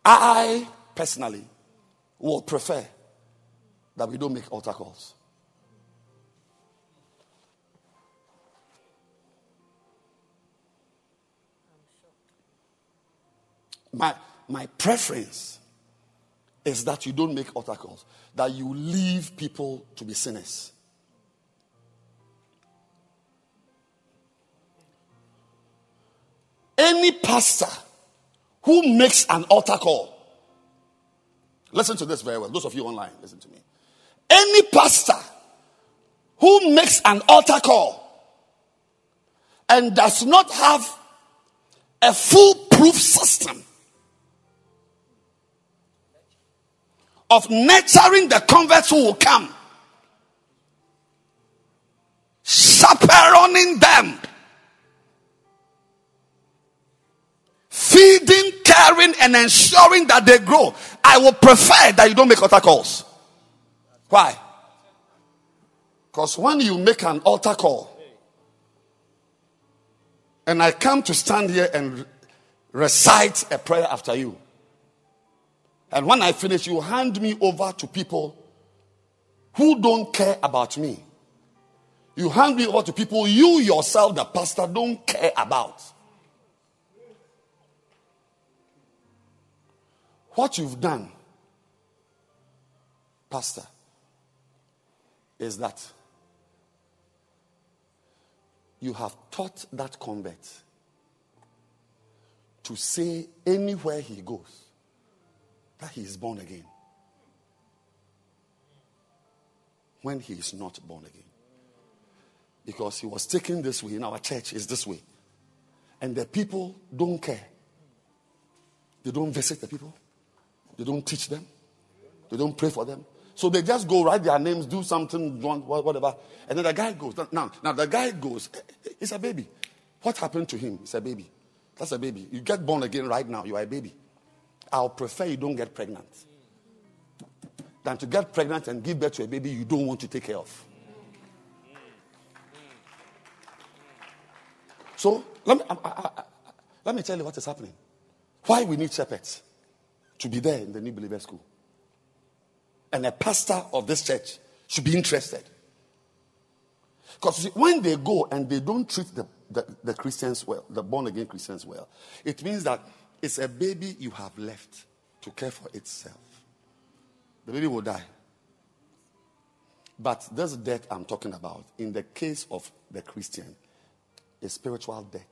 Speaker 3: I personally would prefer that we don't make altar calls. My, my preference is that you don't make altar calls, that you leave people to be sinners. Any pastor who makes an altar call, listen to this very well. Those of you online, listen to me. Any pastor who makes an altar call and does not have a foolproof system of nurturing the converts who will come, chaperoning them, feeding, caring, and ensuring that they grow. I will prefer that you don't make altar calls. Why? Because when you make an altar call, and I come to stand here and recite a prayer after you, and when I finish, you hand me over to people who don't care about me. You hand me over to people you yourself, the pastor, don't care about. What you've done, Pastor, is that you have taught that convert to say anywhere he goes that he is born again when he is not born again. Because he was taken this way in our church, is this way. And the people don't care. They don't visit the people, they don't teach them, they don't pray for them. So they just go write their names, do something, whatever. And then the guy goes. Now, now the guy goes, eh, eh, eh, it's a baby. What happened to him? It's a baby. That's a baby. You get born again right now, you are a baby. I'll prefer you don't get pregnant than to get pregnant and give birth to a baby you don't want to take care of. So let me, I, I, I, let me tell you what is happening. Why we need shepherds to be there in the new believer school. And a pastor of this church should be interested. Because when they go and they don't treat the, the, the Christians well, the born again Christians well, it means that it's a baby you have left to care for itself. The baby will die. But this death I'm talking about, in the case of the Christian, a spiritual death.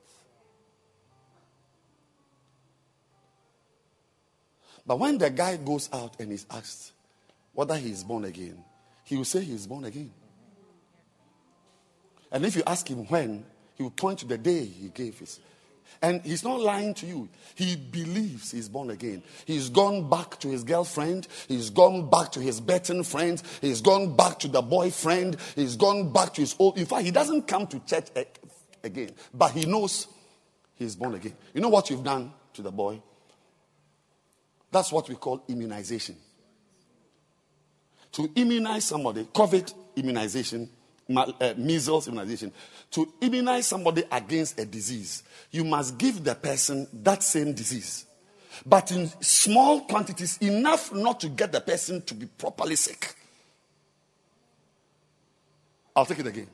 Speaker 3: But when the guy goes out and is asked whether he is born again, he will say he is born again. And if you ask him when, he will point to the day he gave his. And he's not lying to you. He believes he's born again. He's gone back to his girlfriend. He's gone back to his betting friends. He's gone back to the boyfriend. He's gone back to his old. In fact, he doesn't come to church again. But he knows he's born again. You know what you've done to the boy? That's what we call immunization. To immunize somebody, COVID immunization, uh, measles immunization, to immunize somebody against a disease, you must give the person that same disease. But in small quantities, enough not to get the person to be properly sick. I'll take it again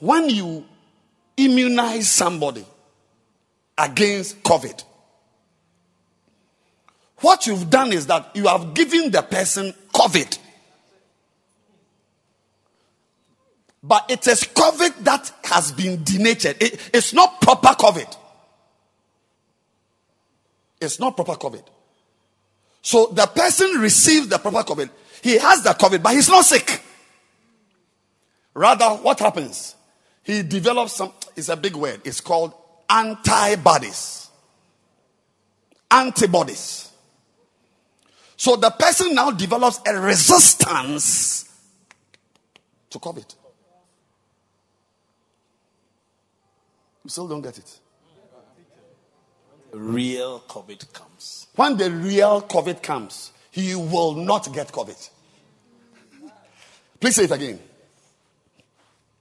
Speaker 3: when you immunize somebody against COVID, what you've done is that you have given the person COVID. But it is COVID that has been denatured. It, it's not proper COVID. It's not proper COVID. So the person receives the proper COVID. He has the COVID, but he's not sick. Rather, what happens? he develops some, it's a big word, it's called antibodies. Antibodies. So the person now develops a resistance to COVID. You still don't get it.
Speaker 4: Real COVID comes.
Speaker 3: When the real COVID comes, he will not get COVID. Please say it again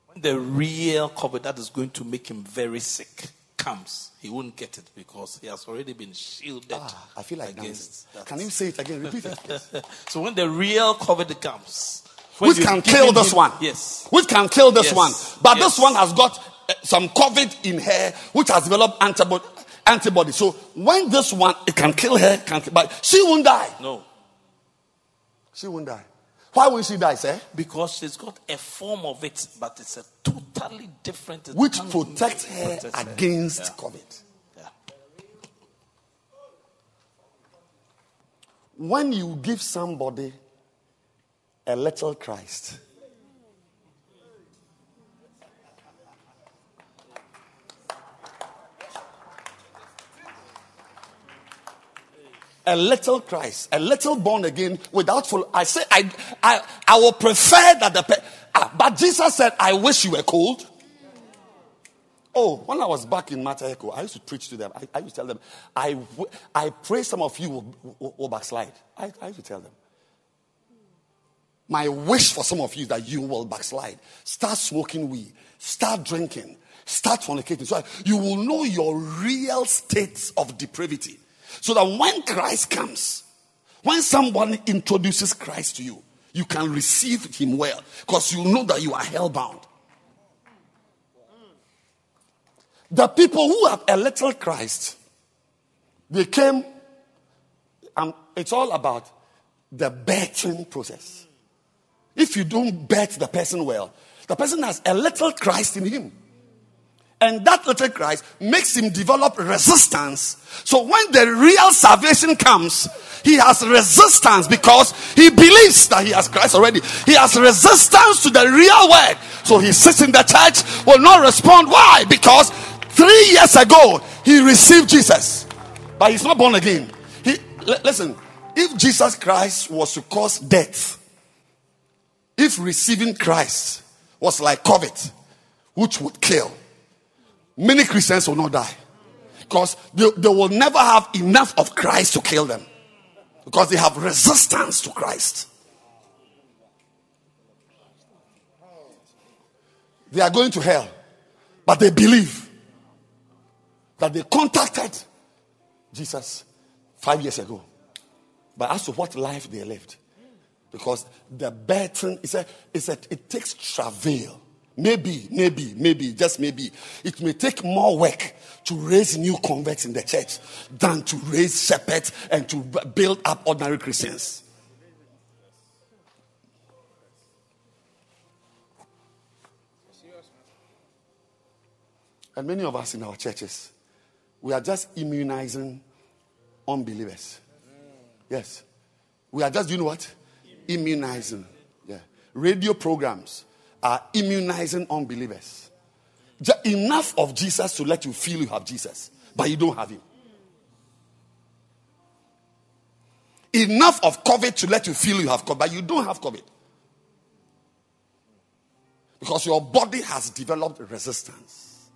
Speaker 3: When
Speaker 4: the real COVID that is going to make him very sick comes, he won't get it because he has already been shielded.
Speaker 3: Ah, I feel like against that. Can you say it again? Repeat it.
Speaker 4: Yes. so when the real COVID comes,
Speaker 3: which can kill this him, one,
Speaker 4: yes,
Speaker 3: which can kill this
Speaker 4: yes.
Speaker 3: one, but
Speaker 4: yes.
Speaker 3: this one has got some COVID in her, which has developed antibody. Antibody. So when this one, it can kill her, can, but she won't die.
Speaker 4: No,
Speaker 3: she won't die. Why will she die, sir?
Speaker 4: Because she's got a form of it, but it's a totally different.
Speaker 3: Which protects her protects against her. Yeah. COVID. Yeah. When you give somebody a little Christ, a little Christ, a little born again without full. I say, I, I, I will prefer that the. Ah, but Jesus said, I wish you were cold Oh, when I was back in Mataheko, I used to preach to them. I, I used to tell them, I, w- I pray some of you will, will, will backslide. I, I used to tell them. My wish for some of you that you will backslide. Start smoking weed. Start drinking. Start fornicating. So you will know your real states of depravity. So that when Christ comes, when someone introduces Christ to you, you can receive him well because you know that you are hellbound. The people who have a little Christ, they came, and it's all about the birthing process. If you don't birth the person well, the person has a little Christ in him. And that little Christ makes him develop resistance. So when the real salvation comes, he has resistance because he believes that he has Christ already. He has resistance to the real word. So he sits in the church, will not respond. Why? Because three years ago he received Jesus, but he's not born again. He, l- listen, if Jesus Christ was to cause death, if receiving Christ was like COVID, which would kill, many Christians will not die. Because they, they will never have enough of Christ to kill them. Because they have resistance to Christ. They are going to hell. But they believe that they contacted Jesus five years ago. But as to what life they lived, because the burden a, it takes travail. Maybe, maybe, maybe, just maybe, it may take more work to raise new converts in the church than to raise shepherds and to build up ordinary Christians. And many of us in our churches, we are just immunizing unbelievers. Yes. We are just doing what? Immunizing. Yeah. Radio programs are immunizing unbelievers. Enough of Jesus to let you feel you have Jesus, but you don't have him. Enough of COVID to let you feel you have COVID, but you don't have COVID. Because your body has developed resistance.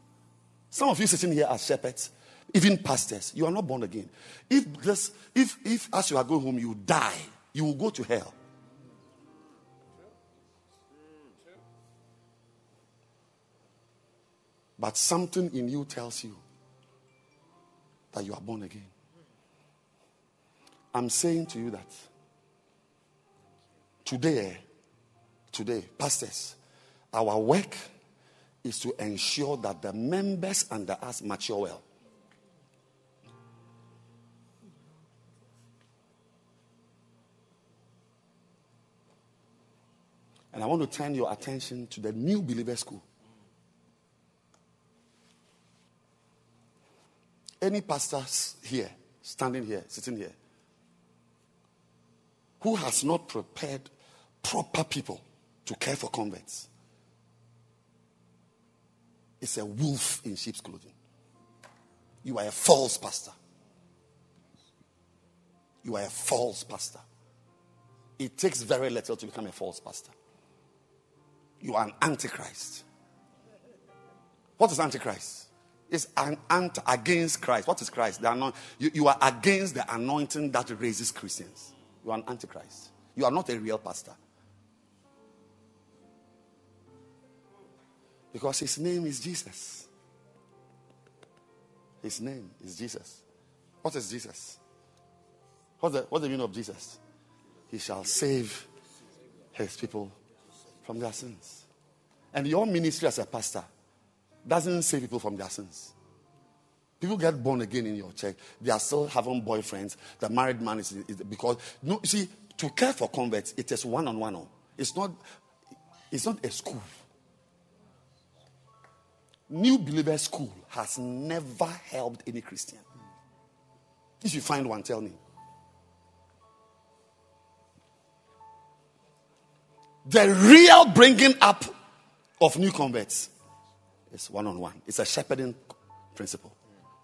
Speaker 3: Some of you sitting here are shepherds, even pastors, you are not born again. If this, if if as you are going home you die, you will go to hell. But something in you tells you that you are born again. I'm saying to you that today, today, pastors, our work is to ensure that the members under us mature well. And I want to turn your attention to the new believer school. Any pastors here, standing here, sitting here, who has not prepared proper people to care for converts is a wolf in sheep's clothing. You are a false pastor. You are a false pastor. It takes very little to become a false pastor. You are an antichrist. What is antichrist? It's an ant against Christ. What is Christ? Anoint- you, you are against the anointing that raises Christians. You are an antichrist. You are not a real pastor. Because his name is Jesus. His name is Jesus. What is Jesus? What's the, what's the meaning of Jesus? He shall save his people from their sins. And your ministry as a pastor doesn't save people from their sins. People get born again in your church. They are still having boyfriends. The married man is, is because no. You see, to care for converts, it is one on oh. one. It's not. It's not a school. New Believer School has never helped any Christian. If you find one, tell me. The real bringing up of new converts is one on one. It's a shepherding principle.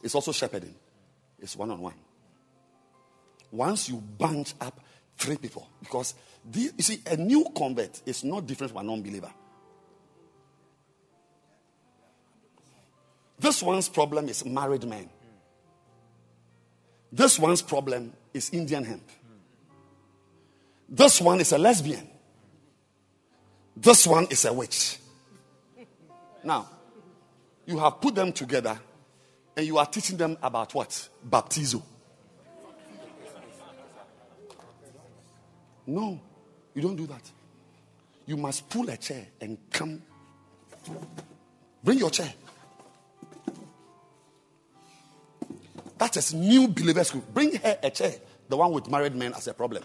Speaker 3: It's also shepherding. It's one on one. Once you bunch up three people, because the, you see, a new convert is not different from a non believer. This one's problem is married men. This one's problem is Indian hemp. This one is a lesbian. This one is a witch. Now, you have put them together and you are teaching them about what? Baptizo. No, you don't do that. You must pull a chair and come. Bring your chair. That is new believer school. Bring her a chair, the one with married men as a problem.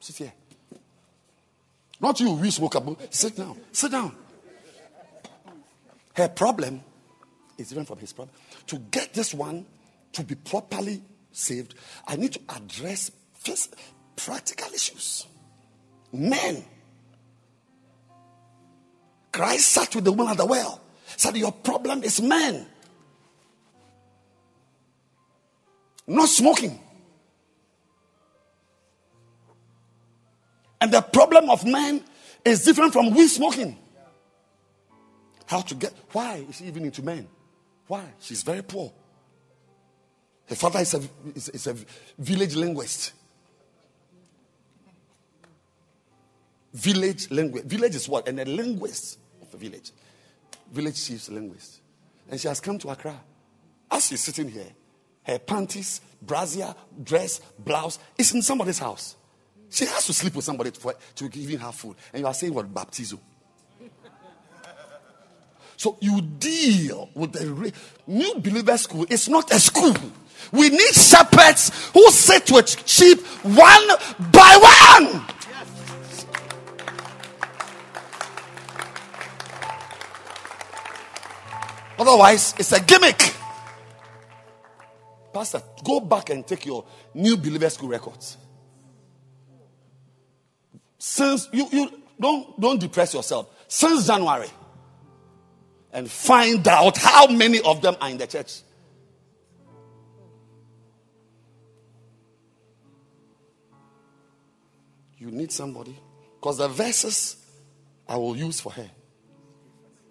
Speaker 3: Sit here. Not you, we smoke. Sit down. Sit down. Her problem is different from his problem. To get this one to be properly saved, I need to address first practical issues. Men. Christ sat with the woman at the well. Said, Your problem is men. Not smoking. And the problem of men is different from we smoking. How to get, why is she even into men? Why? She's very poor. Her father is a, is, is a village linguist. Village linguist. Village is what? And a linguist of the village. Village chief's linguist. And she has come to Accra. As she's sitting here, her panties, brassiere, dress, blouse is in somebody's house. She has to sleep with somebody to, to give her food. And you are saying what? Baptizo. So you deal with the new believer school. It's not a school. We need shepherds who sit with sheep one by one. Otherwise, it's a gimmick. Pastor, go back and take your new believer school records. Since you, you don't, don't depress yourself. Since January, and find out how many of them are in the church. You need somebody because the verses I will use for her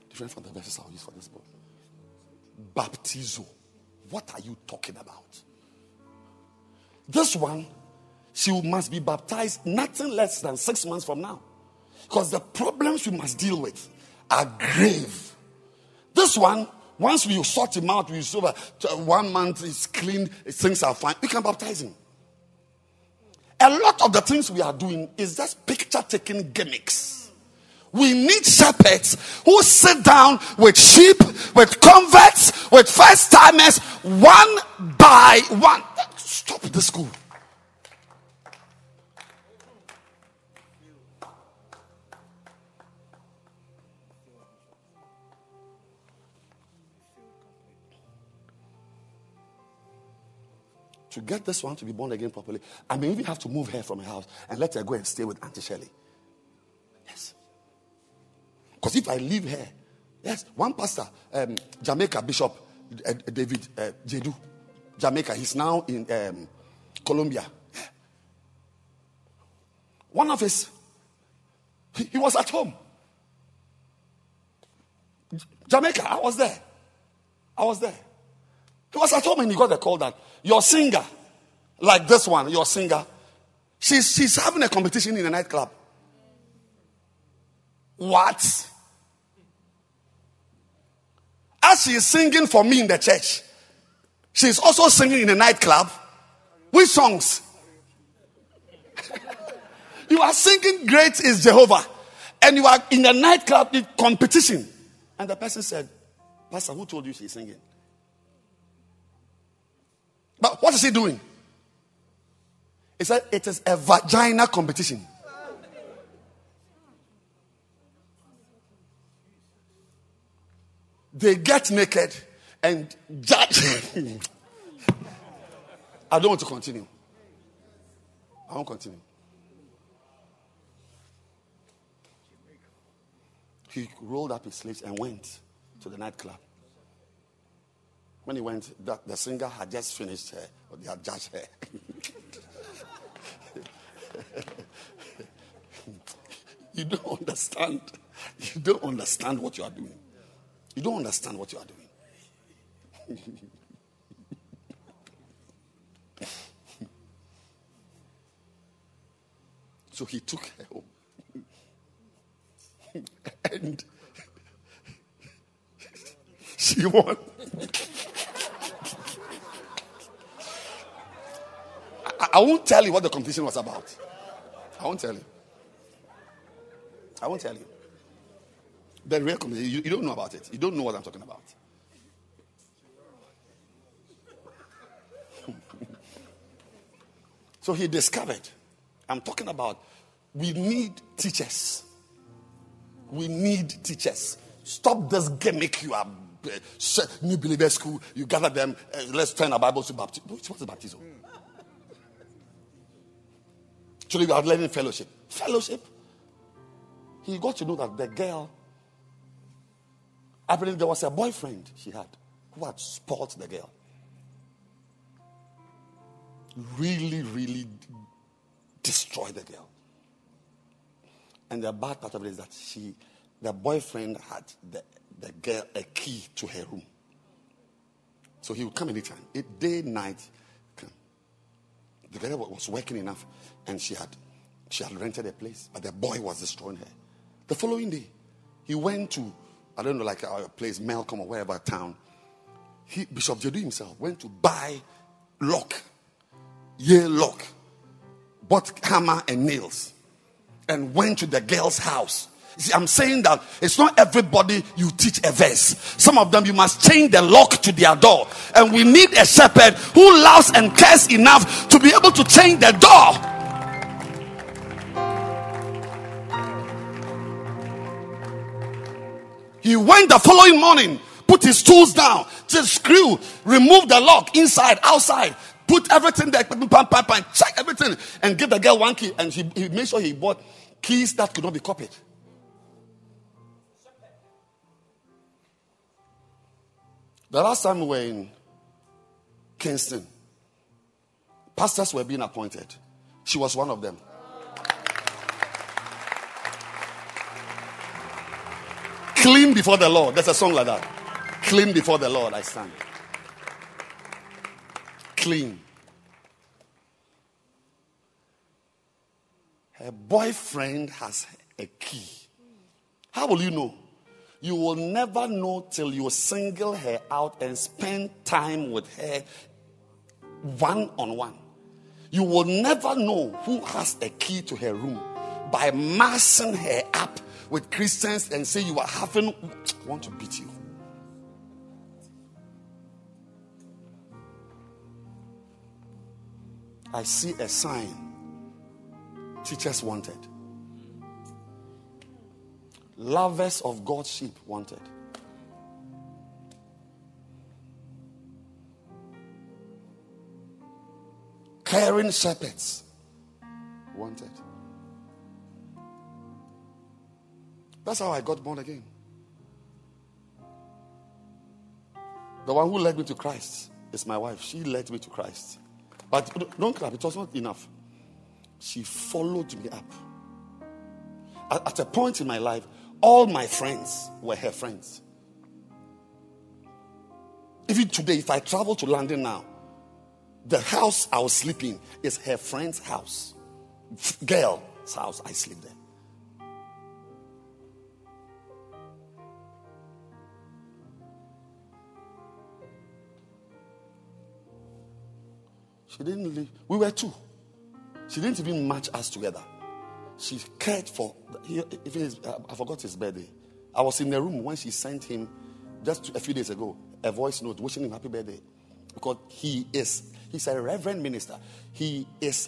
Speaker 3: different from the verses I'll use for this boy. Baptizo. What are you talking about? This one, she must be baptized nothing less than six months from now. Because the problems we must deal with are grave. This one, once we sort him out, we over uh, one month is clean, things are fine. We can baptize him. A lot of the things we are doing is just picture taking gimmicks. We need shepherds who sit down with sheep, with converts, with first timers, one by one. Stop the school. To get this one to be born again properly, I may even have to move her from her house and let her go and stay with Auntie Shelley. Yes. Because if I leave her, yes, one pastor, um, Jamaica Bishop uh, David uh, Jedu, Jamaica, he's now in um, Colombia. One of his, he, he was at home. Jamaica, I was there. I was there. He was at home and he got a call that your singer, like this one, your singer, she's, she's having a competition in a nightclub. What? As she is singing for me in the church, she's also singing in a nightclub. Which songs? you are singing Great is Jehovah, and you are in a nightclub competition. And the person said, Pastor, who told you she's singing? But what is he doing? He said it is a vagina competition. They get naked and judge. I don't want to continue. I won't continue. He rolled up his sleeves and went to the nightclub. When he went, the, the singer had just finished her, or they had judged her. you don't understand. You don't understand what you are doing. You don't understand what you are doing. so he took her home. and she won. I, I won't tell you what the competition was about. I won't tell you. I won't tell you. The real competition, you, you don't know about it. You don't know what I'm talking about. so he discovered. I'm talking about we need teachers. We need teachers. Stop this gimmick you are uh, new believer school. You gather them. Uh, let's turn our Bibles to baptism. What's baptism? Actually, we are learning fellowship. Fellowship. He got to know that the girl, I believe there was a boyfriend she had who had spoiled the girl. Really, really destroyed the girl. And the bad part of it is that she, the boyfriend had the, the girl a key to her room. So he would come anytime, day, night. The girl was working enough and she had she had rented a place, but the boy was destroying her. The following day, he went to, I don't know, like a place, Makola or wherever town. He, Bishop Jedu himself went to buy lock, yeah, lock, bought hammer and nails, and went to the girl's house. See, I'm saying that it's not everybody you teach a verse. Some of them you must change the lock to their door. And we need a shepherd who loves and cares enough to be able to change the door. He went the following morning, put his tools down, just screw, remove the lock inside, outside, put everything there, pam, pam, pam, check everything, and give the girl one key. And he, he made sure he bought keys that could not be copied. The last time we were in Kingston, pastors were being appointed. She was one of them. Clean before the Lord. There's a song like that. Clean before the Lord, I stand. Clean. Her boyfriend has a key. How will you know? You will never know till you single her out and spend time with her one on one. You will never know who has a key to her room by massing her up with Christians and say you are having, I want to beat you. I see a sign teachers wanted, lovers of God's sheep wanted. Caring shepherds wanted. That's how I got born again. The one who led me to Christ is my wife. She led me to Christ. But don't clap, it was not enough. She followed me up. At, at a point in my life, all my friends were her friends. Even today, if I travel to London now, the house I was sleeping is her friend's house. Girl's house, I sleep there. She didn't leave. We were two. She didn't even match us together. She cared for. If is, uh, I forgot his birthday. I was in the room when she sent him just a few days ago a voice note wishing him happy birthday because he is he's a reverend minister. He is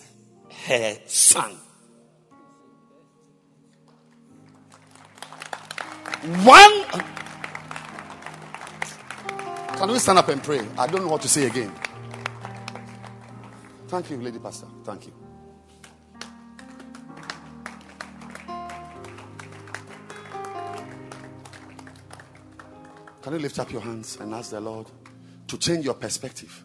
Speaker 3: her son. One. Can we stand up and pray? I don't know what to say again. Thank you, Lady Pastor. Thank you. Can you lift up your hands and ask the Lord to change your perspective?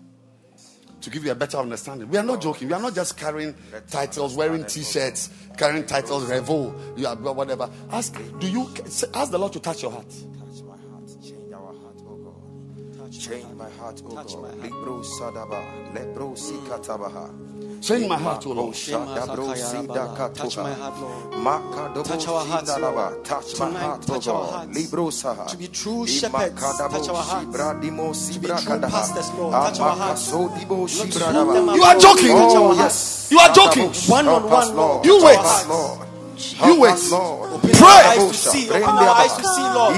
Speaker 3: To give you a better understanding. We are not joking. We are not just carrying titles, wearing t-shirts, carrying titles, revo, you are whatever. Ask, do you ask the Lord to touch your heart?
Speaker 5: Change my heart, O
Speaker 4: Touch
Speaker 5: God.
Speaker 4: heart.
Speaker 5: Libro Sadaba, Lebro Sikatabaha.
Speaker 3: Change my heart, O Lord.
Speaker 4: Touch my heart, Lord. Touch our hearts, Lord.
Speaker 5: Touch my heart, O
Speaker 4: touch our hearts.
Speaker 5: Libro Saha.
Speaker 4: To be true shepherds, touch our hearts.
Speaker 5: To
Speaker 4: be true pastors, Lord, touch our hearts.
Speaker 5: Not
Speaker 4: to hold them
Speaker 3: You are joking.
Speaker 5: Oh, yes.
Speaker 3: You are joking.
Speaker 4: One on one,
Speaker 5: Lord.
Speaker 3: You
Speaker 5: Help
Speaker 3: wait.
Speaker 5: Us, Lord.
Speaker 3: You
Speaker 5: Help
Speaker 3: wait.
Speaker 5: us, Lord.
Speaker 4: Open
Speaker 3: Pray.
Speaker 4: our eyes to see. Open our eyes to see, Lord.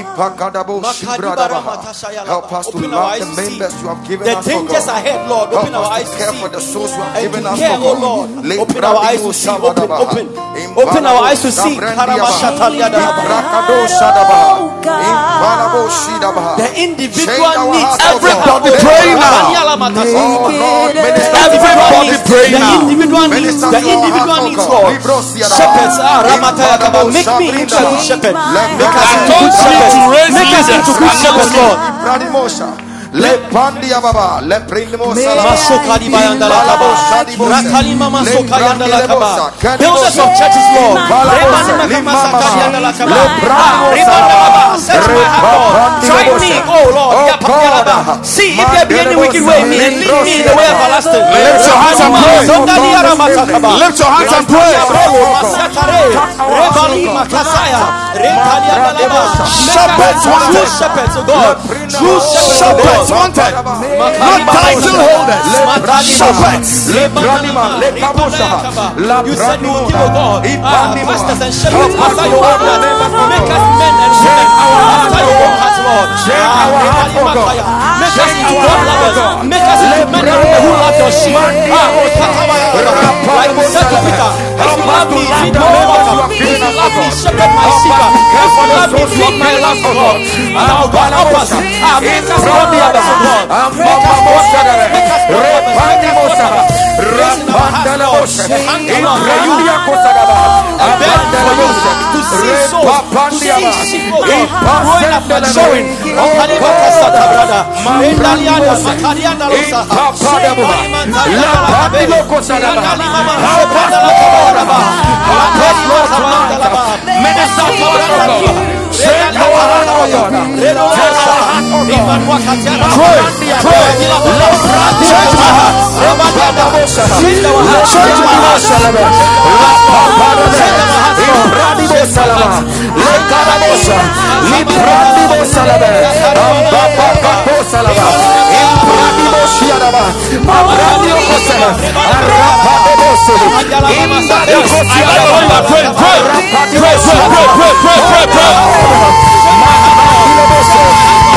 Speaker 5: Help us to
Speaker 4: Open our
Speaker 5: love
Speaker 4: eyes
Speaker 5: the
Speaker 4: to see.
Speaker 5: members you have given
Speaker 4: The
Speaker 5: us, oh
Speaker 4: dangers
Speaker 5: God.
Speaker 4: ahead, Lord.
Speaker 5: Help
Speaker 4: Open our
Speaker 5: us
Speaker 4: eyes
Speaker 5: to
Speaker 4: to
Speaker 5: care
Speaker 4: see.
Speaker 5: for the souls you have
Speaker 4: And
Speaker 5: given
Speaker 4: to
Speaker 5: us,
Speaker 4: care,
Speaker 5: oh God.
Speaker 4: Lord.
Speaker 5: Le
Speaker 4: Open our eyes to see. Open,
Speaker 5: Bradimu
Speaker 4: open.
Speaker 5: Shabadabaha.
Speaker 4: Open our eyes to see.
Speaker 5: Impalabo
Speaker 4: Karamashatalyada.
Speaker 5: Ibrakado Shadabaha. Impalabo Shidabaha.
Speaker 4: The
Speaker 5: Change
Speaker 4: individual
Speaker 5: our
Speaker 4: needs.
Speaker 5: hearts,
Speaker 3: Everybody
Speaker 5: God.
Speaker 3: pray now.
Speaker 5: Oh Lord, minister to our
Speaker 3: Everybody
Speaker 5: hearts.
Speaker 3: pray
Speaker 4: the
Speaker 3: now.
Speaker 4: individual needs,
Speaker 5: Minister
Speaker 4: the
Speaker 5: to our
Speaker 4: individual
Speaker 5: hearts,
Speaker 4: needs,
Speaker 5: God.
Speaker 4: Lord.
Speaker 5: Libro Siadabaha.
Speaker 4: Shepherds, Ramataya Kaba.
Speaker 5: Impalabo
Speaker 4: make me into a good shepherd. Make us into good shepherds. Make us into good shepherds, Lord.
Speaker 5: Le pandia baba, le salaba.
Speaker 4: Masokali bayandala kaba. Rakali mama soka yandala kaba. Builders of churches, Lord. Maka
Speaker 5: limama,
Speaker 4: masakali yandala kaba.
Speaker 5: le bravo
Speaker 4: baba. Ah, Search my heart, Lord. Try me, oh Lord.
Speaker 5: Oh. God.
Speaker 4: See if there be any wicked way in me and lead me in the way everlasting.
Speaker 3: Lift your hands and pray.
Speaker 4: Sondali yaramata kaba.
Speaker 3: Lift your hands and pray.
Speaker 4: Rebali Makasaya.
Speaker 3: Shepherds wanted.
Speaker 4: shepherds, oh God. True shepherds, oh
Speaker 3: wanted. Not title holders. Shepherds.
Speaker 4: You said you will give, oh God, ah, pastors and shepherds after your own heart. Make us men and women after your own heart, Lord. Ah, Rebali Makaya. Make us into God lovers. Make us into men and women who love your sheep. Ah, oh. Like you said to Peter, if you love me, feed. If you love me, shepherd my sheep. If you love me, my lambs, oh God. Now God help us. Make us God God. Make us God lovers. Make us God lovers. Make us God lovers. Raising our hearts, Lord. Hunger, Lord, for you. A burden for you. To see souls. To see sheep, oh God. Growing up, maturing. Oh, Kalimata Sata, brother. Rendaliana, Makariana, Losa. Kalimantaliana, Lakabe. Randali Mama, Sepandala, Kabaraba. Randali Makabangalaba. Minister to Change our oh God. Change our heart.
Speaker 3: Change my heart.
Speaker 4: Change
Speaker 3: my heart. Pray, pray, pray, pray, pray, pray, pray, pray.
Speaker 4: And you will cause us to walk in your statutes.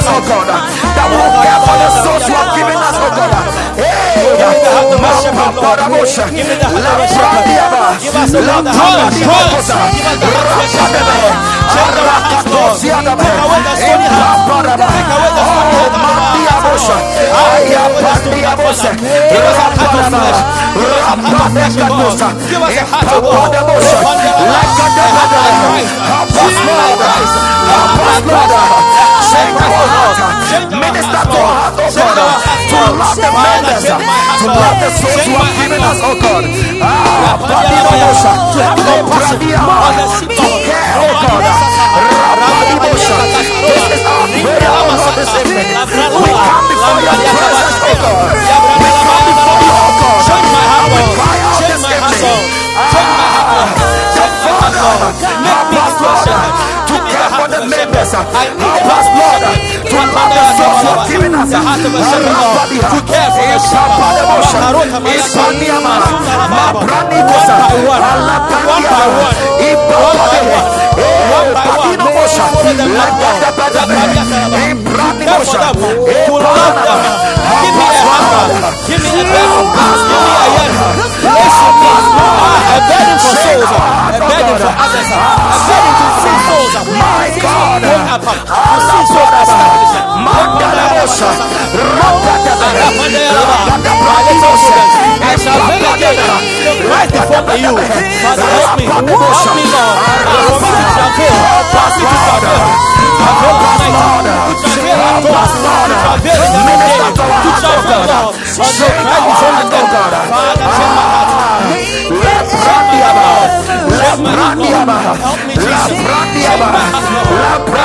Speaker 5: That will oh care for the souls you have given oh. Hey, Mapaparabosha. Labradiaba. Labradiabosa. Rakadebe. Rakadosiadaba. Impaparaba. Oh, Mandiabosha. Ayapandiabosha. Raparaba. Rapadekatosa. Impaparabosha. Lakadebedebe. Help us, Lord. Help us, Lord. Change our heart. Minister to our heart, oh God. To love the members. To love the souls you have given us, oh God. Ah. To have compassion. To care, oh God. Rabadibosha. This is our prayer, oh Lord, this evening. We come before your presence, oh God. We come before you, oh God. And we cry out this evening. Ah, the Father, The members.
Speaker 2: Help us, Lord, to love the souls you have given us.
Speaker 4: The heart of a shepherd, Lord, to care for the
Speaker 2: Mabrani
Speaker 4: One by one, one by one, one by one. Follow them, Lord God.
Speaker 2: Ibrani
Speaker 4: Care for
Speaker 2: Mosha,
Speaker 4: them, to love them. Give me hunger, give me give me a me for souls, for to.
Speaker 2: My God.
Speaker 4: I you. Lord. On the right before the dead. Father, change my heart. Change my heart. Change my heart, Lord. Help me, Jesus. Change my heart, Lord.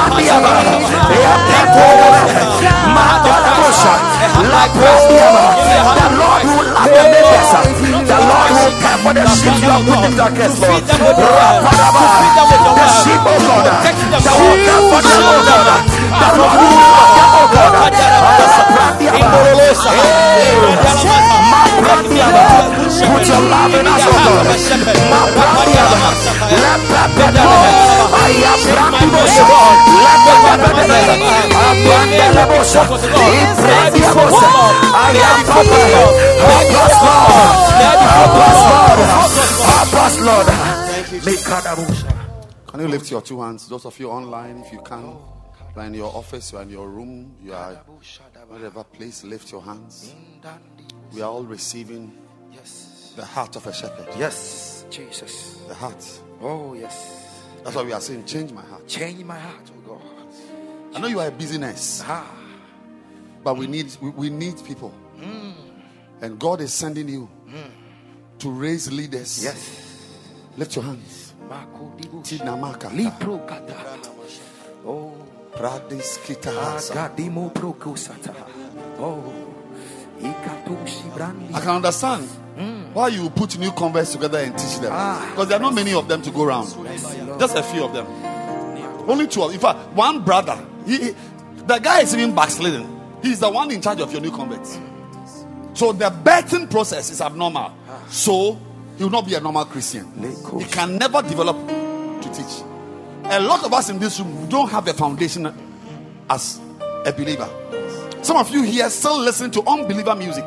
Speaker 2: The Lord love the neighbors, the Lord who care for the sheep you have put in darkness, Lord.
Speaker 4: Feed them with your word. To feed them with your
Speaker 2: The sheep, oh God, the
Speaker 4: Lord.
Speaker 2: care for them, oh. God, the Lord love them, oh God.
Speaker 4: Imbololosa.
Speaker 2: Put your love in us, oh God. Lord.
Speaker 3: Can you lift your two hands? Those of you online, if you can, you are in your office, you are in your room, you are whatever place, lift your hands. We are all receiving the heart of a shepherd.
Speaker 2: Yes, Jesus.
Speaker 3: The heart.
Speaker 2: Oh, yes.
Speaker 3: That's why we are saying, change my heart.
Speaker 2: Change my heart, oh God.
Speaker 3: I know you are a business,
Speaker 2: Ah,
Speaker 3: but we need we, we need people. And God is sending you to raise leaders.
Speaker 2: yes.
Speaker 3: Lift your hands.
Speaker 2: Marco
Speaker 3: Pradis kitahasa.
Speaker 2: Agadimo Procosata. Oh,
Speaker 3: I can understand why you put new converts together and teach them.
Speaker 2: Ah.
Speaker 3: Because there are not many of them to go around. Just a few of them. Only two. of- In fact, one brother. He, he- the guy is even backsliding. He's the one in charge of your new converts. So the birthing process is abnormal. So he will not be a normal Christian. He can never develop to teach. A lot of us in this room don't have a foundation as a believer. Some of you here still listen to unbeliever music.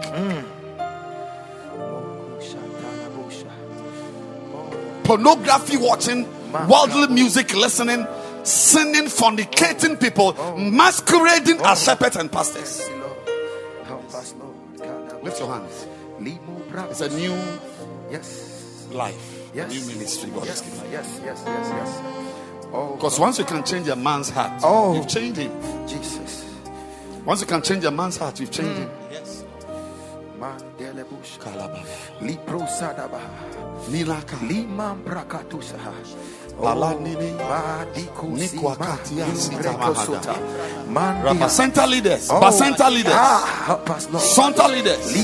Speaker 3: pornography watching, worldly music listening, sinning, fornicating people, oh. masquerading as oh. shepherds and pastors.
Speaker 2: Help us, Lord.
Speaker 3: Lift your hands. It's a new
Speaker 2: Yes.
Speaker 3: life,
Speaker 2: Yes.
Speaker 3: a new ministry God is
Speaker 2: Yes. Yes. Yes. Yes. Yes. Oh,
Speaker 3: Because once you can change a man's heart,
Speaker 2: Oh.
Speaker 3: you've changed him.
Speaker 2: Jesus.
Speaker 3: Once you can change a man's heart, you've changed hmm. him.
Speaker 2: Mandele Bush.
Speaker 3: Kalaba.
Speaker 2: Lipro Sadaba.
Speaker 3: Nilaka.
Speaker 2: Liman Brakatusa.
Speaker 3: Lala nini.
Speaker 2: Badiko
Speaker 3: Nikwakatia
Speaker 2: Sima.
Speaker 3: sita mahada.
Speaker 2: Mandia.
Speaker 3: Bacenta leaders.
Speaker 2: Oh,
Speaker 3: Bacenta leaders.
Speaker 2: Ah, help us, Lord.
Speaker 3: Santa leaders.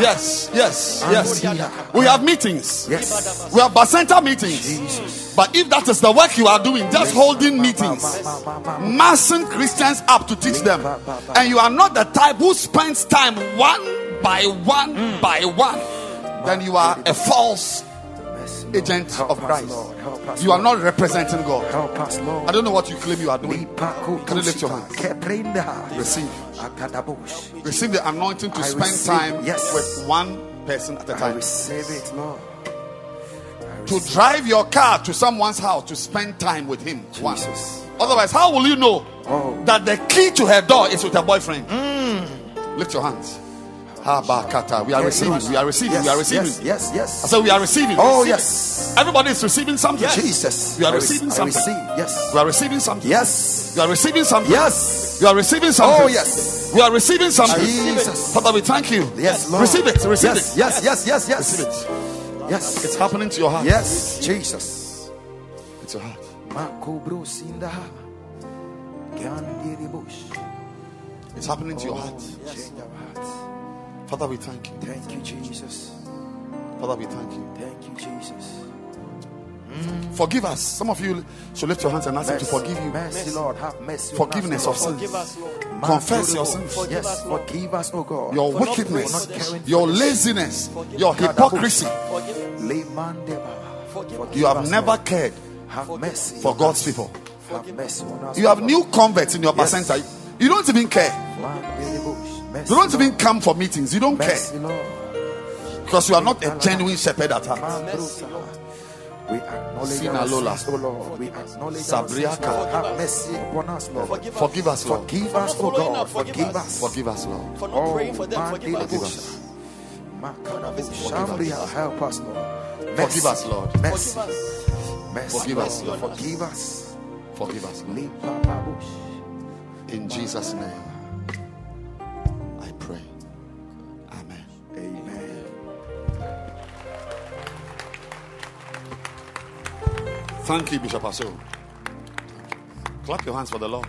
Speaker 3: Yes, yes, yes. We have meetings.
Speaker 2: Yes.
Speaker 3: We have Bacenta meetings. But if that is the work you are doing, just holding meetings, massing Christians up to teach them, and you are not the type who spends time one by one by one, then you are a false agent
Speaker 2: Help
Speaker 3: of Christ.
Speaker 2: Us,
Speaker 3: You are not representing God.
Speaker 2: Help us, Lord.
Speaker 3: I don't know what you claim you are doing. Can you lift your?
Speaker 2: Keprenda.
Speaker 3: Receive. Receive the anointing to
Speaker 2: I
Speaker 3: spend
Speaker 2: receive,
Speaker 3: time
Speaker 2: yes.
Speaker 3: with one person at a
Speaker 2: I
Speaker 3: time.
Speaker 2: receive it, Lord.
Speaker 3: To drive your car to someone's house to spend time with him once. Otherwise, how will you know
Speaker 2: Oh.
Speaker 3: that the key to her door is with her boyfriend? Mm. Lift your hands. Habakata. We are receiving. We are receiving.
Speaker 2: Yes,
Speaker 3: We are receiving.
Speaker 2: Yes, yes, yes.
Speaker 3: I said we are receiving.
Speaker 2: Oh,
Speaker 3: Receive
Speaker 2: yes.
Speaker 3: Everybody is receiving something.
Speaker 2: Jesus.
Speaker 3: We are
Speaker 2: I
Speaker 3: receiving
Speaker 2: I
Speaker 3: something.
Speaker 2: receive. Yes.
Speaker 3: We are receiving something.
Speaker 2: Yes.
Speaker 3: We are receiving something.
Speaker 2: Yes.
Speaker 3: We are receiving something.
Speaker 2: Oh, yes.
Speaker 3: We are receiving something.
Speaker 2: Jesus.
Speaker 3: Father, we thank you.
Speaker 2: Yes, Lord.
Speaker 3: Receive it. Receive
Speaker 2: yes,
Speaker 3: it.
Speaker 2: Yes, yes, yes, yes.
Speaker 3: Receive it.
Speaker 2: Yes.
Speaker 3: It's happening to your heart.
Speaker 2: Yes, Jesus.
Speaker 3: It's your heart.
Speaker 2: Makobro sinda. Gandiri bush.
Speaker 3: It's happening to your heart.
Speaker 2: Hearts.
Speaker 3: Father, we thank you.
Speaker 2: Thank you, Jesus.
Speaker 3: Father, we thank you.
Speaker 2: Thank you, Jesus. Mm.
Speaker 3: Forgive us. Some of you should lift your hands and ask Him to forgive you.
Speaker 2: Mercy, Lord. Have mercy.
Speaker 3: Forgiveness
Speaker 2: on
Speaker 3: of
Speaker 2: sins.
Speaker 4: Forgive us, Lord.
Speaker 3: Confess your sins.
Speaker 2: Yes, forgive us, oh God.
Speaker 3: Your
Speaker 4: For
Speaker 3: wickedness,
Speaker 4: praying for
Speaker 3: your laziness, your hypocrisy.
Speaker 4: Forgive Forgive.
Speaker 3: You have
Speaker 2: us,
Speaker 3: never
Speaker 2: Lord.
Speaker 3: cared
Speaker 2: Have mercy
Speaker 3: for God's
Speaker 2: us.
Speaker 3: people.
Speaker 2: Have mercy on us.
Speaker 3: You have new converts in your
Speaker 2: Yes.
Speaker 3: percentile. You don't even care.
Speaker 2: Mandelebos. Mercy,
Speaker 3: You don't even come for meetings. You don't care
Speaker 2: Lord.
Speaker 3: because you are not a genuine shepherd at heart.
Speaker 2: Mandrosa. We acknowledge
Speaker 3: Sina
Speaker 2: our
Speaker 3: Lola.
Speaker 2: sins, oh Lord. We acknowledge our
Speaker 3: Sabriaka.
Speaker 2: Lord. Have mercy upon us, Lord.
Speaker 4: Forgive us.
Speaker 3: Forgive us, Lord.
Speaker 2: Forgive us, oh God.
Speaker 4: forgive
Speaker 2: Forgive
Speaker 4: us.
Speaker 2: us.
Speaker 3: Forgive us, Lord.
Speaker 4: For not
Speaker 2: Oh,
Speaker 4: praying for them. Forgive us.
Speaker 3: Forgive us.
Speaker 2: Shambria, help us, Lord.
Speaker 3: Forgive us, Lord.
Speaker 2: Mercy.
Speaker 4: Forgive us.
Speaker 2: Mercy,
Speaker 3: Forgive us,
Speaker 2: Lord.
Speaker 4: Lord.
Speaker 2: Forgive us.
Speaker 3: Forgive us, Lord. In Jesus' name, Thank you, Bishop Aso. Clap your hands for the Lord.